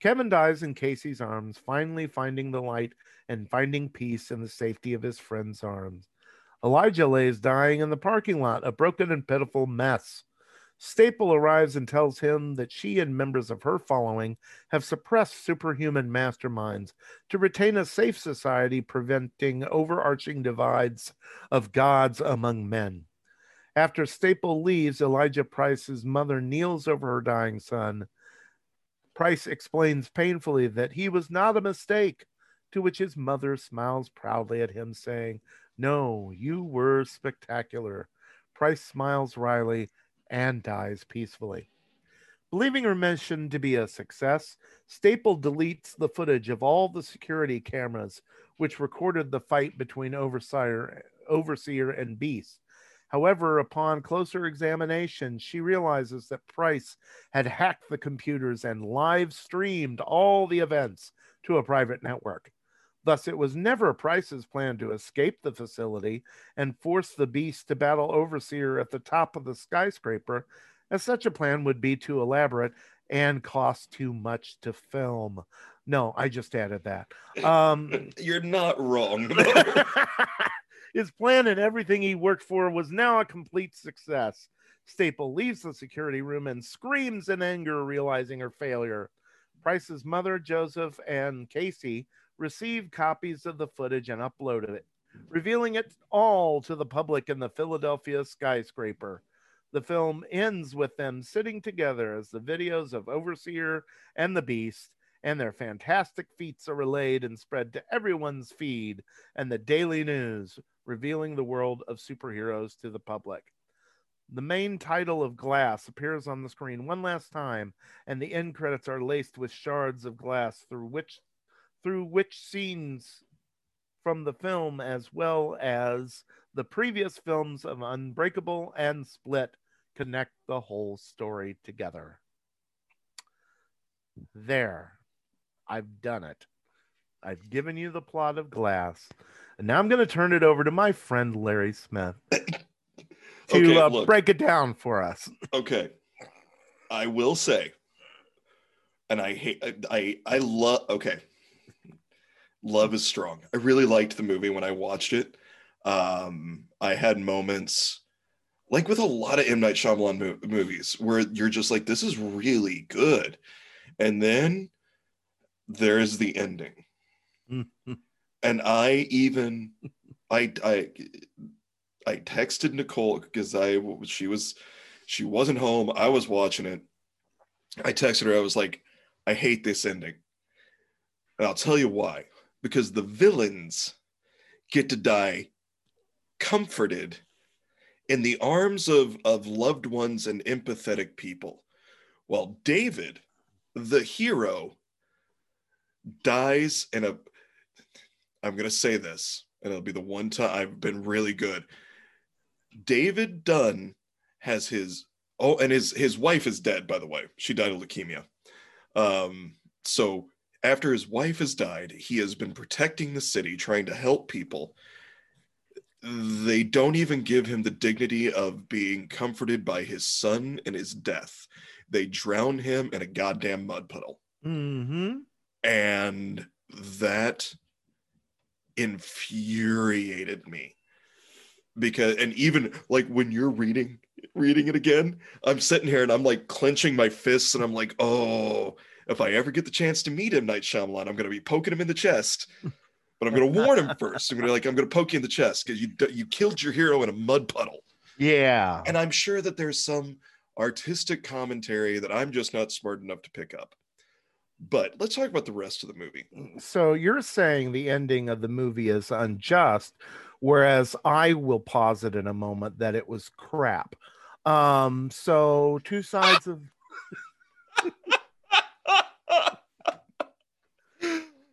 Kevin dies in Casey's arms, finally finding the light and finding peace in the safety of his friend's arms. Elijah lays dying in the parking lot, a broken and pitiful mess. Staple arrives and tells him that she and members of her following have suppressed superhuman masterminds to retain a safe society, preventing overarching divides of gods among men. After Staple leaves, Elijah Price's mother kneels over her dying son. Price explains painfully that he was not a mistake, to which his mother smiles proudly at him, saying, No, you were spectacular. Price smiles wryly and dies peacefully. Believing her mission to be a success, Staple deletes the footage of all the security cameras which recorded the fight between Overseer, Overseer and Beast. However, upon closer examination, she realizes that Price had hacked the computers and live streamed all the events to a private network. Thus, it was never Price's plan to escape the facility and force the beast to battle Overseer at the top of the skyscraper, as such a plan would be too elaborate and cost too much to film. No, I just added that. Um, You're not wrong. his plan and everything he worked for was now a complete success. Staple leaves the security room and screams in anger, realizing her failure. Price's mother, Joseph, and Casey receive copies of the footage and uploaded it, revealing it all to the public in the Philadelphia skyscraper. The film ends with them sitting together as the videos of Overseer and the Beast and their fantastic feats are relayed and spread to everyone's feed and the daily news, revealing the world of superheroes to the public. The main title of Glass appears on the screen one last time, and the end credits are laced with shards of glass through which through which scenes from the film as well as the previous films of Unbreakable and Split connect the whole story together. There. I've done it. I've given you the plot of Glass. And now I'm going to turn it over to my friend Larry Smith to Okay, uh, break it down for us. okay. I will say, and I hate, I, I, I love, okay. Love is strong. I really liked the movie when I watched it. Um, I had moments like with a lot of M. Night Shyamalan mo- movies where you're just like, this is really good. And then there's the ending. and I even I I I texted Nicole because I she was she wasn't home. I was watching it. I texted her. I was like, I hate this ending, and I'll tell you why. Because the villains get to die comforted in the arms of of loved ones and empathetic people, while David, the hero, dies in a I'm to say this, and it'll be the one time I've been really good. David Dunn has his oh, and his his wife is dead. By the way, she died of leukemia. Um, so after his wife has died, he has been protecting the city, trying to help people. They don't even give him the dignity of being comforted by his son in his death. They drown him in a goddamn mud puddle Mm-hmm. And that infuriated me. Because and even like when you're reading reading it again i'm sitting here and i'm like clenching my fists and i'm like oh if i ever get the chance to meet M. Night Shyamalan, i'm going to be poking him in the chest. But i'm going to warn him first. I'm going to like i'm going to poke you in the chest because you you killed your hero in a mud puddle. Yeah. and i'm sure that there's some artistic commentary that i'm just not smart enough to pick up but let's talk about the rest of the movie So you're saying the ending of the movie is unjust, whereas I will posit in a moment that it was crap. Um, so two sides of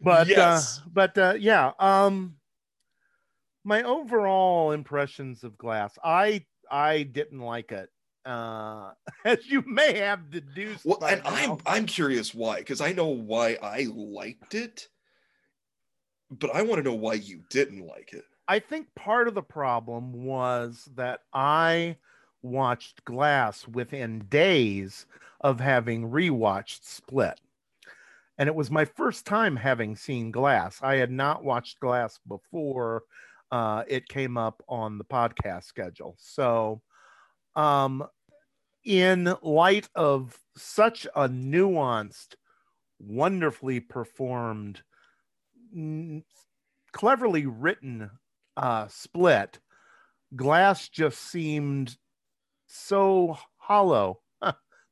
but Yes. uh, but uh, yeah um my overall impressions of glass i i didn't like it uh as you may have deduced Well, and I'm. I'm curious why, because I know why I liked it, but I want to know why you didn't like it. I think part of the problem was that I watched Glass within days of having rewatched Split. And it was my first time having seen Glass. I had not watched Glass before uh, it came up on the podcast schedule. So, um, in light of such a nuanced, wonderfully performed, n- cleverly written uh, split, Glass just seemed so hollow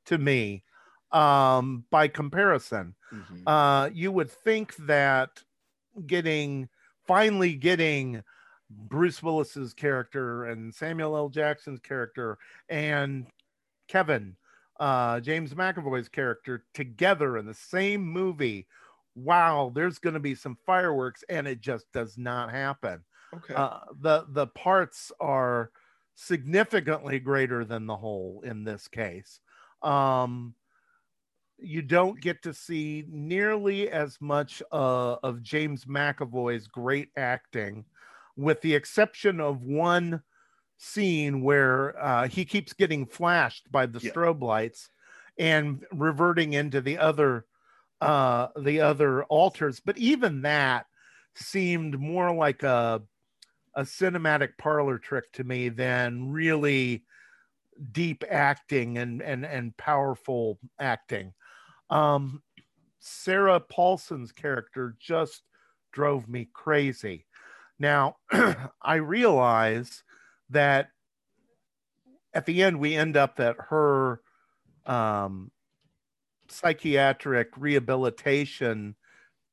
to me um, by comparison. Mhm. Uh, you would think that getting finally getting Bruce Willis's character and Samuel L. Jackson's character and Kevin, uh, James McAvoy's character together in the same movie. Wow, there's going to be some fireworks, and it just does not happen. Okay. Uh, the the parts are significantly greater than the whole in this case. Um, you don't get to see nearly as much uh, of James McAvoy's great acting, with the exception of one scene where uh, he keeps getting flashed by the Yeah. strobe lights and reverting into the other uh, the other alters. but even that seemed more like a a cinematic parlor trick to me than really deep acting and and and powerful acting. Um, Sarah Paulson's character just drove me crazy. Now, I realize that at the end we end up that her um, psychiatric rehabilitation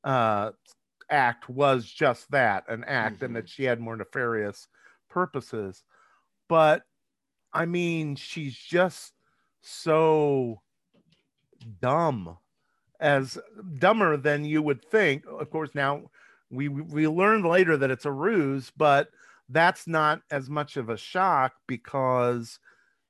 uh, act was just that an act mm-hmm. and that she had more nefarious purposes but i mean she's just so dumb as dumber than you would think of course now we we learned later that it's a ruse but that's not as much of a shock because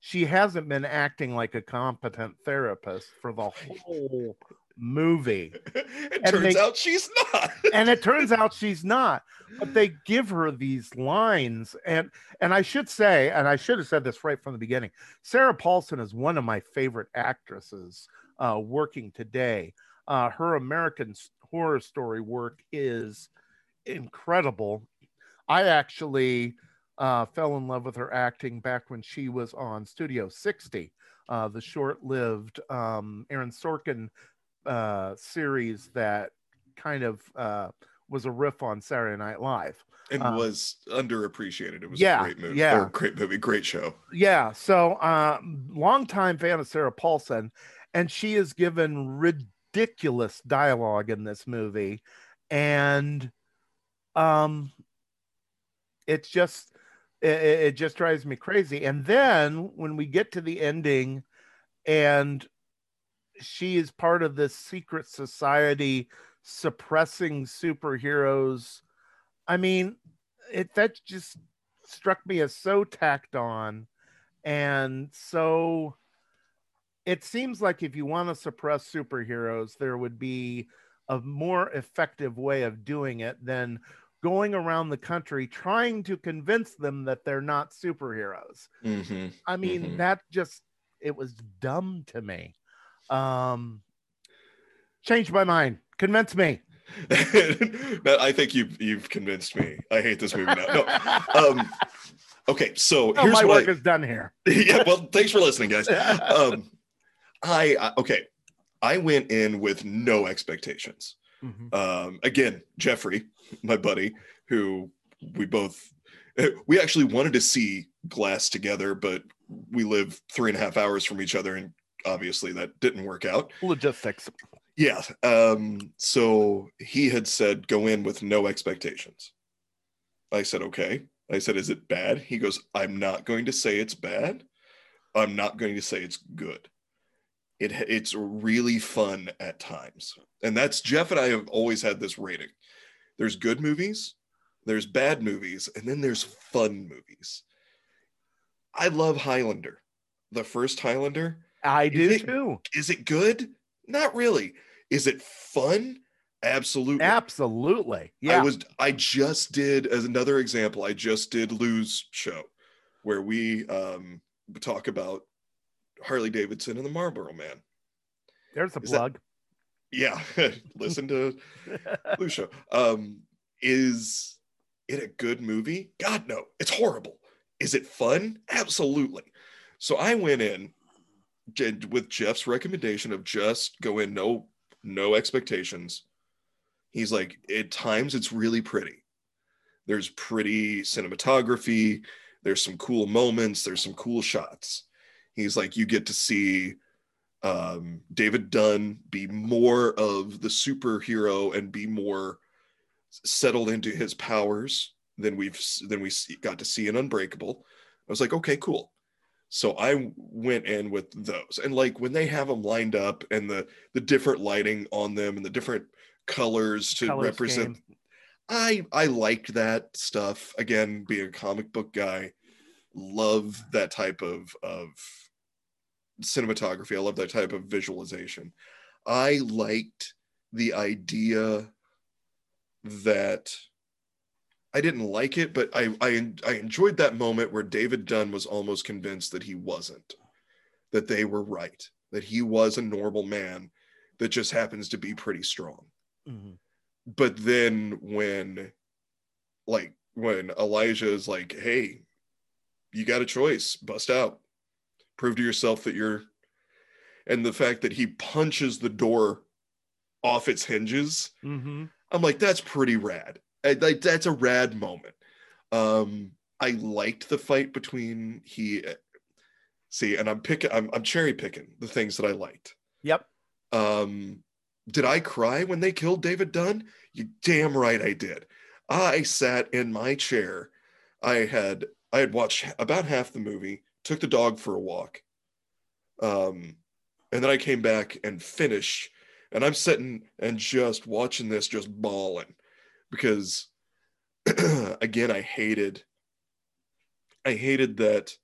she hasn't been acting like a competent therapist for the whole movie. it and turns they, out she's not. and it turns out she's not. But they give her these lines, and and I should say, and I should have said this right from the beginning. Sarah Paulson is one of my favorite actresses uh, working today. Uh, her American Horror Story work is incredible. I actually uh, fell in love with her acting back when she was on Studio 60, uh, the short lived um, Aaron Sorkin uh, series that kind of uh, was a riff on Saturday Night Live. And um, was underappreciated. It was yeah, a great movie. Yeah. great movie, great show. Yeah. So, uh, longtime fan of Sarah Paulson, and she is given ridiculous dialogue in this movie. And um, it's just it, it just drives me crazy. And then when we get to the ending, and she is part of this secret society suppressing superheroes. I mean, it that just struck me as so tacked on and so it seems like if you want to suppress superheroes there would be a more effective way of doing it than going around the country trying to convince them that they're not superheroes. Mm-hmm. I mean, mm-hmm. that just it was dumb to me. Um, changed my mind. Convince me. I think you've you've convinced me. I hate this movie now. No. Um, okay, so oh, here's my work I, is done here. yeah, well, thanks for listening, guys. Um, I, I okay, I went in with no expectations. Mm-hmm. Um, again, Jeffrey, my buddy, who we both we actually wanted to see Glass together, but we live three and a half hours from each other, and obviously that didn't work out. Logistics. Yeah. Um, so he had said go in with no expectations. I said, okay. I said, is it bad? He goes, I'm not going to say it's bad. I'm not going to say it's good. It it's really fun at times. And that's Jeff and I have always had this rating. There's good movies, there's bad movies, and then there's fun movies. I love Highlander. The first Highlander. I do it, too. Is it good? Not really. Is it fun? Absolutely. Absolutely. Yeah. I was I just did as another example, I just did Lou's show where we um talk about Harley Davidson and the Marlboro Man. There's a Is plug. That, yeah, listen to show. Um, is it a good movie? God no, it's horrible. Is it fun? Absolutely. So I went in with Jeff's recommendation of just go in no no expectations. He's like at times it's really pretty. There's pretty cinematography, there's some cool moments, there's some cool shots. He's like you get to see um, David Dunn be more of the superhero and be more settled into his powers than we've than we got to see in Unbreakable. I was like, okay, cool. So I went in with those, and like when they have them lined up and the the different lighting on them and the different colors to Color represent, scheme. I I liked that stuff. Again, being a comic book guy, love that type of of cinematography. I love that type of visualization. I liked the idea that I didn't like it, but I, I I enjoyed that moment where David Dunn was almost convinced that he wasn't, that they were right, that he was a normal man, that just happens to be pretty strong. Mhm. But then when like when Elijah is like, "Hey, you got a choice. Bust out. Prove to yourself that you're and the fact that he punches the door off its hinges Mhm. I'm like, that's pretty rad. Like that's a rad moment. Um, I liked the fight between he. See, and I'm picking. I'm, I'm cherry picking the things that I liked. Yep. Um, did I cry when they killed David Dunn? You damn right I did. I sat in my chair. I had I had watched about half the movie, took the dog for a walk, um, and then I came back and finished. And I'm sitting and just watching this, just bawling, because again, I hated, I hated that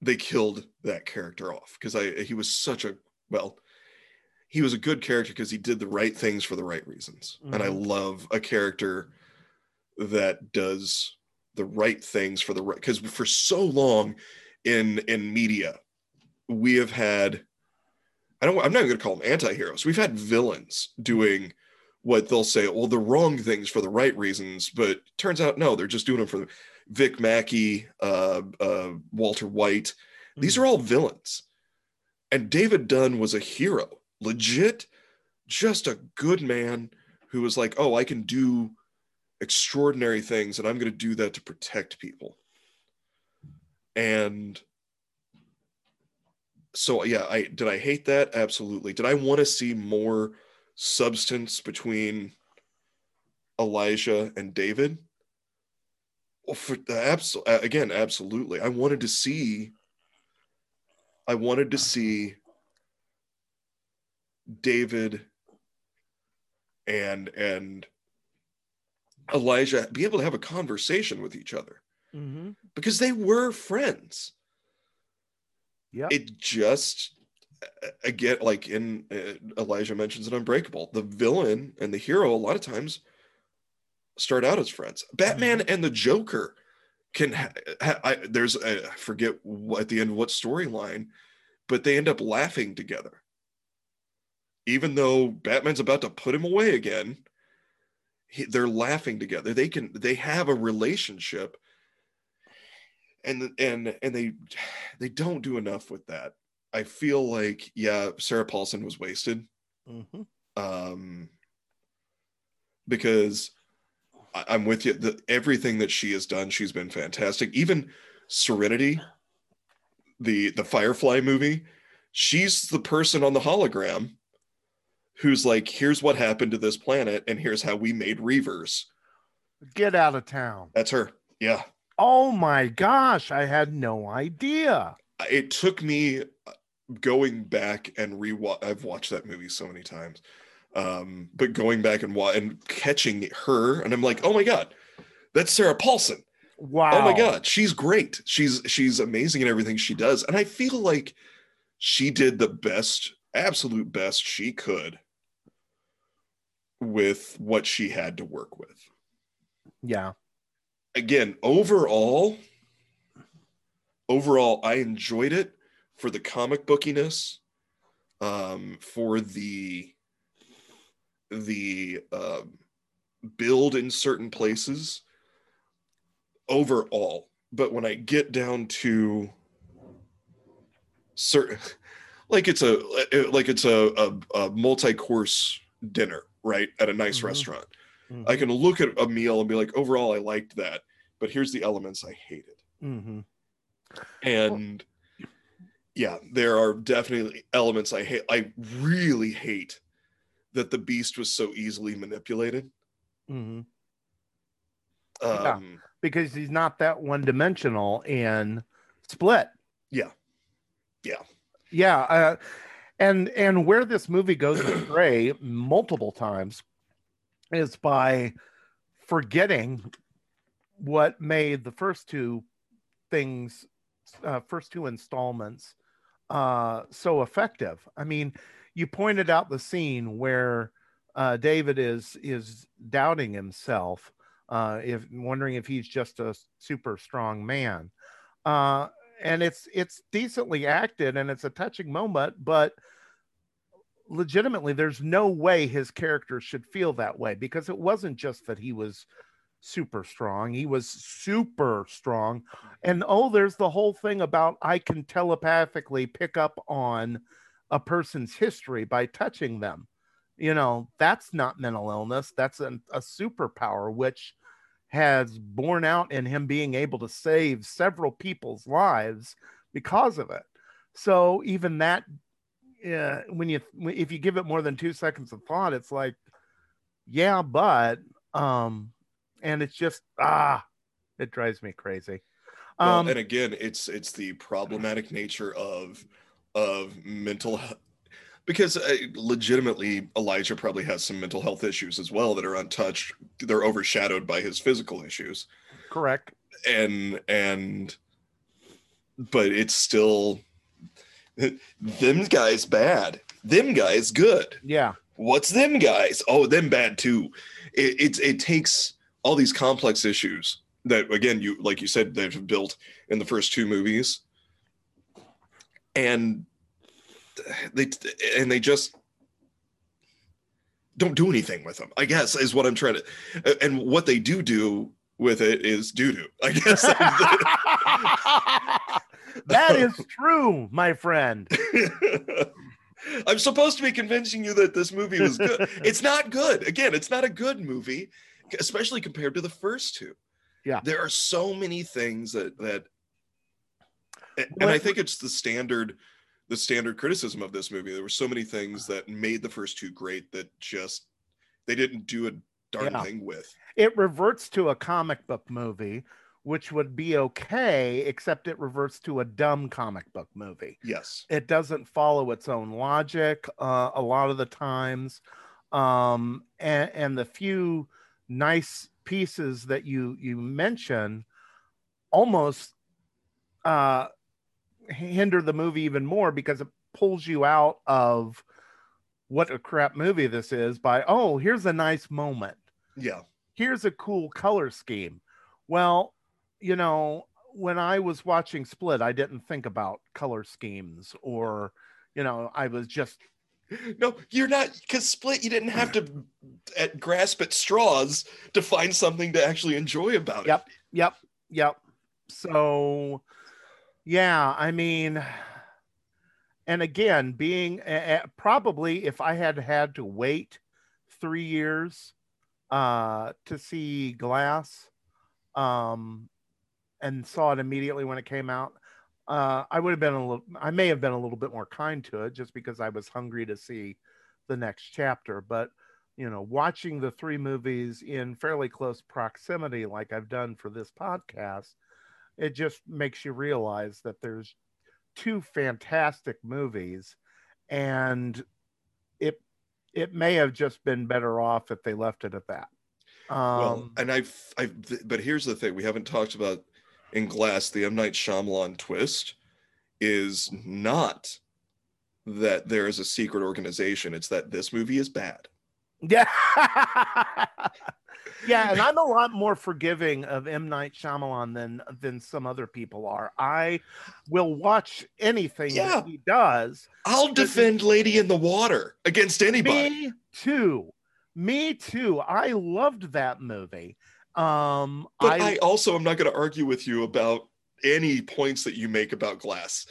they killed that character off because I he was such a well, he was a good character because he did the right things for the right reasons, and I Mhm. love a character that does the right things for the right because for so long in in media we have had I don't I'm not even gonna call them anti-heroes. We've had villains doing what they'll say, well, the wrong things for the right reasons, but turns out no, they're just doing them for Vic Mackey, uh, uh, Walter White. These are all villains. And David Dunn was a hero, legit, just a good man who was like, oh, I can do extraordinary things and I'm going to do that to protect people. And so yeah, I did I hate that? Absolutely. Did I want to see more substance between Elijah and David? Well, for the abs- uh, again, absolutely. I wanted to see I wanted to see David and and Elijah be able to have a conversation with each other Mhm. because they were friends. Yeah. It just again like in uh, Elijah mentions in Unbreakable, the villain and the hero a lot of times start out as friends. Batman and the Joker can ha- ha- I, there's a, I forget what, at the end of what storyline, but they end up laughing together. Even though Batman's about to put him away again, he, they're laughing together. They can they have a relationship, and and and they they don't do enough with that. I feel like yeah, Sarah Paulson was wasted Mhm. um, because I, I'm with you. The, everything that she has done, she's been fantastic. Even Serenity, the the Firefly movie, she's the person on the hologram who's like, "Here's what happened to this planet, and here's how we made Reavers." Get out of town. That's her. Yeah, Oh my gosh, I had no idea. it took me uh, going back and rewatch. I've watched that movie so many times, um, but going back and wa- and catching her, and I'm like, oh my god, that's Sarah Paulson. Wow. Oh my god, she's great. She's she's amazing in everything she does, and I feel like she did the best, absolute best she could with what she had to work with. Yeah. again overall overall i enjoyed it for the comic bookiness um for the the um build in certain places overall but when i get down to certain like it's a like it's a, a, a multi-course dinner right at a nice Mhm. restaurant Mm-hmm. I can look at a meal and be like, overall, I liked that, but here's the elements I hated. hmm And yeah, there are definitely elements I hate. I really hate that the beast was so easily manipulated. hmm Um, Yeah. Because he's not that one dimensional and Split. Yeah. Yeah. Yeah. Uh, and and where this movie goes astray multiple times is by forgetting what made the first two things uh, first two installments uh so effective. I mean you pointed out the scene where uh david is is doubting himself uh if wondering if he's just a super strong man. Uh and it's it's decently acted and it's a touching moment but legitimately, there's no way his character should feel that way because it wasn't just that he was super strong, he was super strong. And oh, there's the whole thing about I can telepathically pick up on a person's history by touching them. You know, that's not mental illness, that's an, a superpower, which has borne out in him being able to save several people's lives because of it. So even that, uh, when you if you give it more than two seconds of thought, it's like, yeah, but um, and it's just ah, it drives me crazy. Um, well, and again, it's it's the problematic nature of of mental because uh, legitimately Elijah probably has some mental health issues as well that are untouched. They're overshadowed by his physical issues. Correct. And and but it's still them guys bad. Them guys good. Yeah. What's them guys? Oh, them bad too. It it, it takes all these complex issues that again you like you said they've built in the first two movies and they and they just don't do anything with them i guess is what i'm trying to and what they do do with it is doo doo i guess. That is true my friend. I'm supposed to be convincing you that this movie was good. It's not good. Again it's not a good movie especially compared to the first two. Yeah. There are so many things that that and i think it's the standard the standard criticism of this movie. There were so many things that made the first two great that just they didn't do a darn yeah. thing with. It reverts to a comic book movie, which would be okay, except it reverts to a dumb comic book movie. Yes. It doesn't follow its own logic uh, a lot of the times. Um, and, and the few nice pieces that you you mention almost uh hinder the movie even more because it pulls you out of what a crap movie this is by oh here's a nice moment. Yeah. Here's a cool color scheme. Well you know when i was watching split i didn't think about color schemes or you know i was just no you're not because split you didn't have to at, grasp at straws to find something to actually enjoy about it. Yep yep yep. So yeah, I mean, and again, being probably if I had had to wait three years uh, to see Glass, um, and saw it immediately when it came out, uh, I would have been a little. I may have been a little bit more kind to it just because I was hungry to see the next chapter. But you know, watching the three movies in fairly close proximity, like I've done for this podcast it just makes you realize that there's two fantastic movies and it it may have just been better off if they left it at that. Um, well and i've i've but here's the thing we haven't talked about in glass the m. Night Shyamalan twist is not that there is a secret organization it's that this movie is bad. Yeah yeah, and I'm a lot more forgiving of M Night Shyamalan than than some other people are. I will watch anything yeah. that he does. I'll defend Lady in the Water against anybody. Me too. Me too. I loved that movie. Um, but I, I also am not going to argue with you about any points that you make about Glass.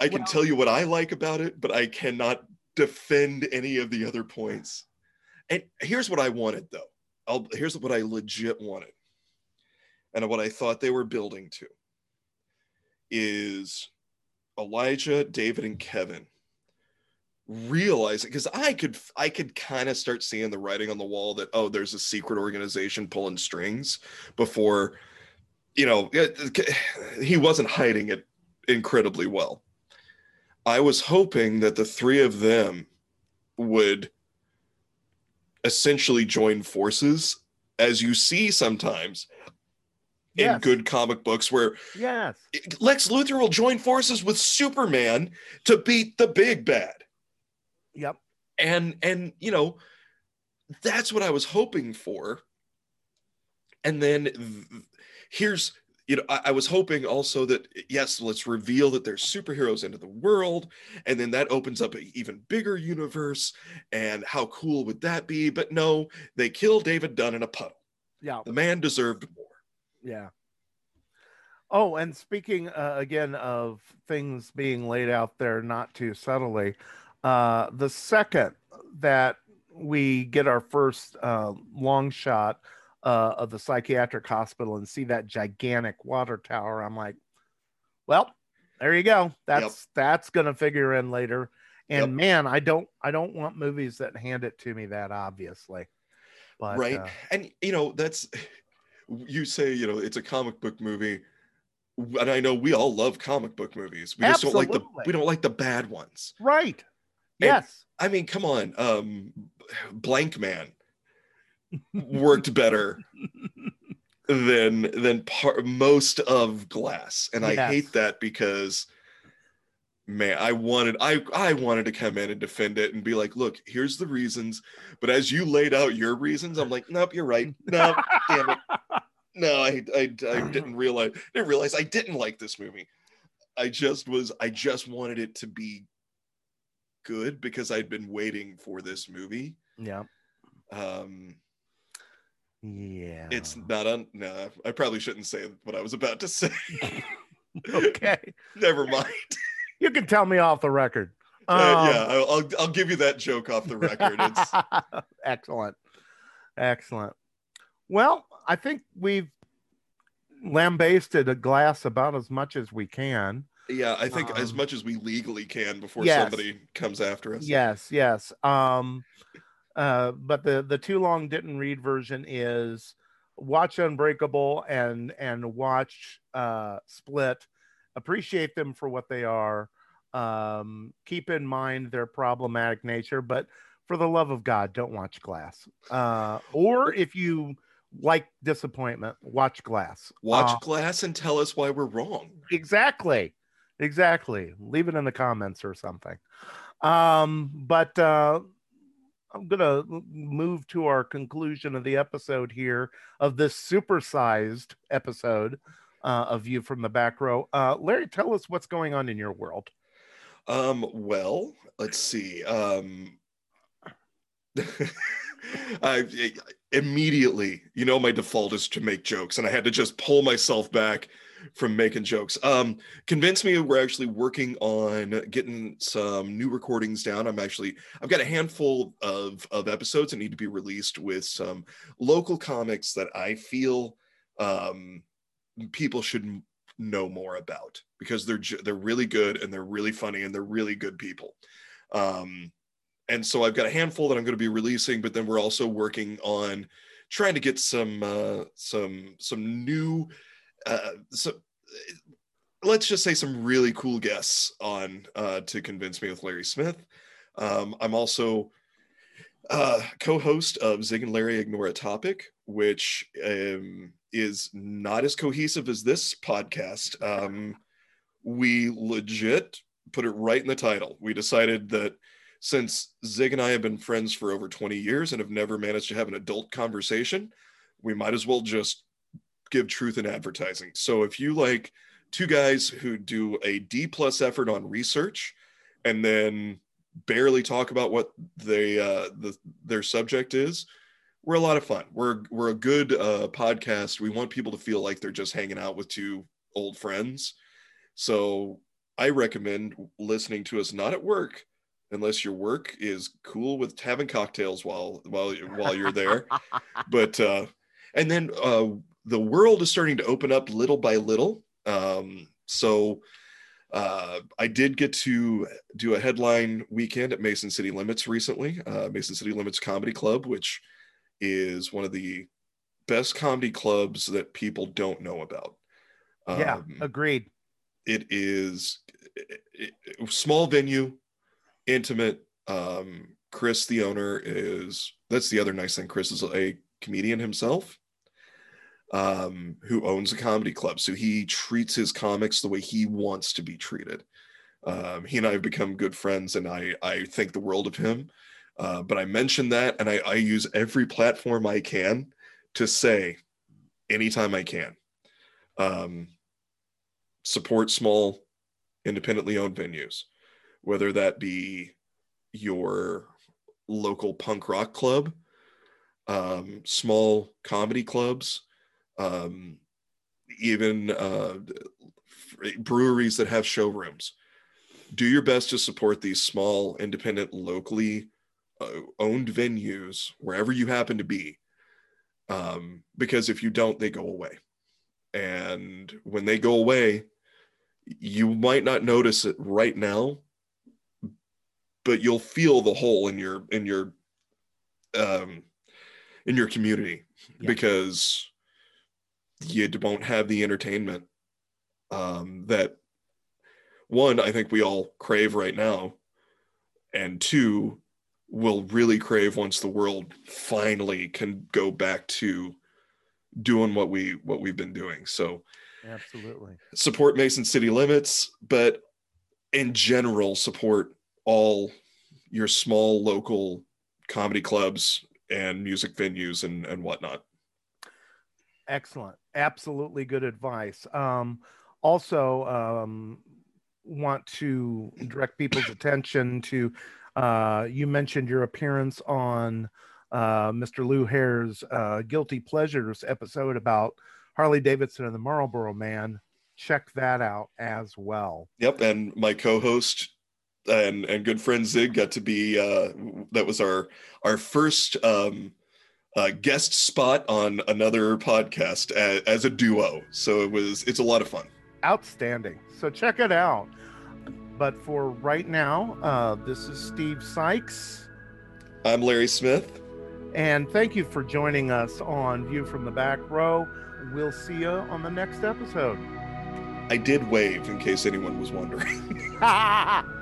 I can well, tell you what I like about it, but I cannot defend any of the other points. And here's what I wanted though. I'll, here's what I legit wanted and what I thought they were building to is Elijah, David, and Kevin realizing because I could I could kind of start seeing the writing on the wall that oh there's a secret organization pulling strings before you know he wasn't hiding it incredibly well. I was hoping that the three of them would essentially join forces as you see sometimes yes. in good comic books where yes. Lex luthor will join forces with superman to beat the big bad. Yep. And and you know that's what i was hoping for. And then th- here's you know, I, I, was hoping also that yes, let's reveal that there's superheroes into the world, and then that opens up an even bigger universe. And how cool would that be? But no, they kill David Dunn in a puddle. Yeah, the man deserved more. Yeah. Oh, and speaking uh, again of things being laid out there not too subtly, uh, the second that we get our first uh, long shot uh, of the psychiatric hospital and see that gigantic water tower, I'm like, well, there you go. That's yep. that's gonna figure in later. And yep. man, I don't I don't want movies that hand it to me that obviously. But, right, uh, and you know that's you say you know it's a comic book movie and I know we all love comic book movies. We just don't like the we don't like the bad ones. Right. Yes. I mean, come on. Um Blankman worked better than than part most of Glass. And yes. I hate that because man, I wanted I I wanted to come in and defend it and be like, look, here's the reasons. But as you laid out your reasons, I'm like, nope, you're right. No, damn it no, I, I, I didn't realize didn't realize I didn't like this movie. I just was I just wanted it to be good because I'd been waiting for this movie. Yeah. Um yeah. It's not on no, I probably shouldn't say what I was about to say. okay. Never mind. You can tell me off the record. Uh, um, yeah, I'll, I'll I'll give you that joke off the record. It's excellent. Excellent. Well, I think we've lambasted a glass about as much as we can. Yeah, I think um, as much as we legally can before yes. somebody comes after us. Yes, yes. Um, uh, but the the too long didn't read version is watch Unbreakable and and watch uh, Split. Appreciate them for what they are. Um, keep in mind their problematic nature, but for the love of God, don't watch Glass. Uh, or if you like disappointment, watch Glass. Watch uh, Glass and tell us why we're wrong. Exactly. Exactly. Leave it in the comments or something. Um, but uh, I'm going to move to our conclusion of the episode here of this supersized episode uh, of View from the Back Row. Uh, Larry, tell us what's going on in your world. Um, well, let's see. Um, I, immediately, you know, my default is to make jokes, and I had to just pull myself back from making jokes. Um, convince me we're actually working on getting some new recordings down. I'm actually I've got a handful of of episodes that need to be released with some local comics that I feel um, people should know more about because they're they're really good and they're really funny and they're really good people. Um, and so I've got a handful that I'm going to be releasing, but then we're also working on trying to get some uh, some some new uh, so let's just say some really cool guests on uh, to convince me with Larry Smith. Um, I'm also uh, co-host of Zig and Larry Ignore a Topic, which um, is not as cohesive as this podcast. Um, we legit put it right in the title. We decided that since Zig and I have been friends for over 20 years and have never managed to have an adult conversation, we might as well just give truth in advertising. So if you like two guys who do a D plus effort on research and then barely talk about what they uh, the, their subject is, we're a lot of fun. We're we're a good uh, podcast. We want people to feel like they're just hanging out with two old friends. So I recommend listening to us not at work, unless your work is cool with having cocktails while while while you're there. but uh, and then uh, the world is starting to open up little by little. Um, so uh, I did get to do a headline weekend at Mason City Limits recently, uh, Mason City Limits Comedy Club, which is one of the best comedy clubs that people don't know about. Um, yeah, agreed. It is it, it, small venue, intimate. Um, Chris, the owner, is that's the other nice thing. Chris is a comedian himself um, who owns a comedy club. So he treats his comics the way he wants to be treated. Um, he and I have become good friends, and I, I think the world of him. Uh, but I mention that, and I, I use every platform I can to say anytime I can. Um, support small, independently owned venues, whether that be your local punk rock club, um, small comedy clubs, um, even uh, breweries that have showrooms. Do your best to support these small, independent, locally uh, owned venues wherever you happen to be. Um, because if you don't, they go away. And when they go away, you might not notice it right now, but you'll feel the hole in your in your um in your community yeah. because you won't have the entertainment um that one i think we all crave right now and two will really crave once the world finally can go back to doing what we what we've been doing. So absolutely. support mason city limits but in general support all your small local comedy clubs and music venues and and whatnot excellent absolutely good advice um also um want to direct people's attention to uh, you mentioned your appearance on uh, Mr. Lou Hare's uh, Guilty Pleasures episode about Harley Davidson and the Marlboro Man. Check that out as well. Yep, and my co-host and and good friend Zig got to be uh, that was our our first um, uh, guest spot on another podcast as, as a duo. So it was it's a lot of fun. Outstanding. So check it out. But for right now, uh, this is Steve Sykes. I'm Larry Smith. And thank you for joining us on View from the Back Row. We'll see you on the next episode. I did wave in case anyone was wondering.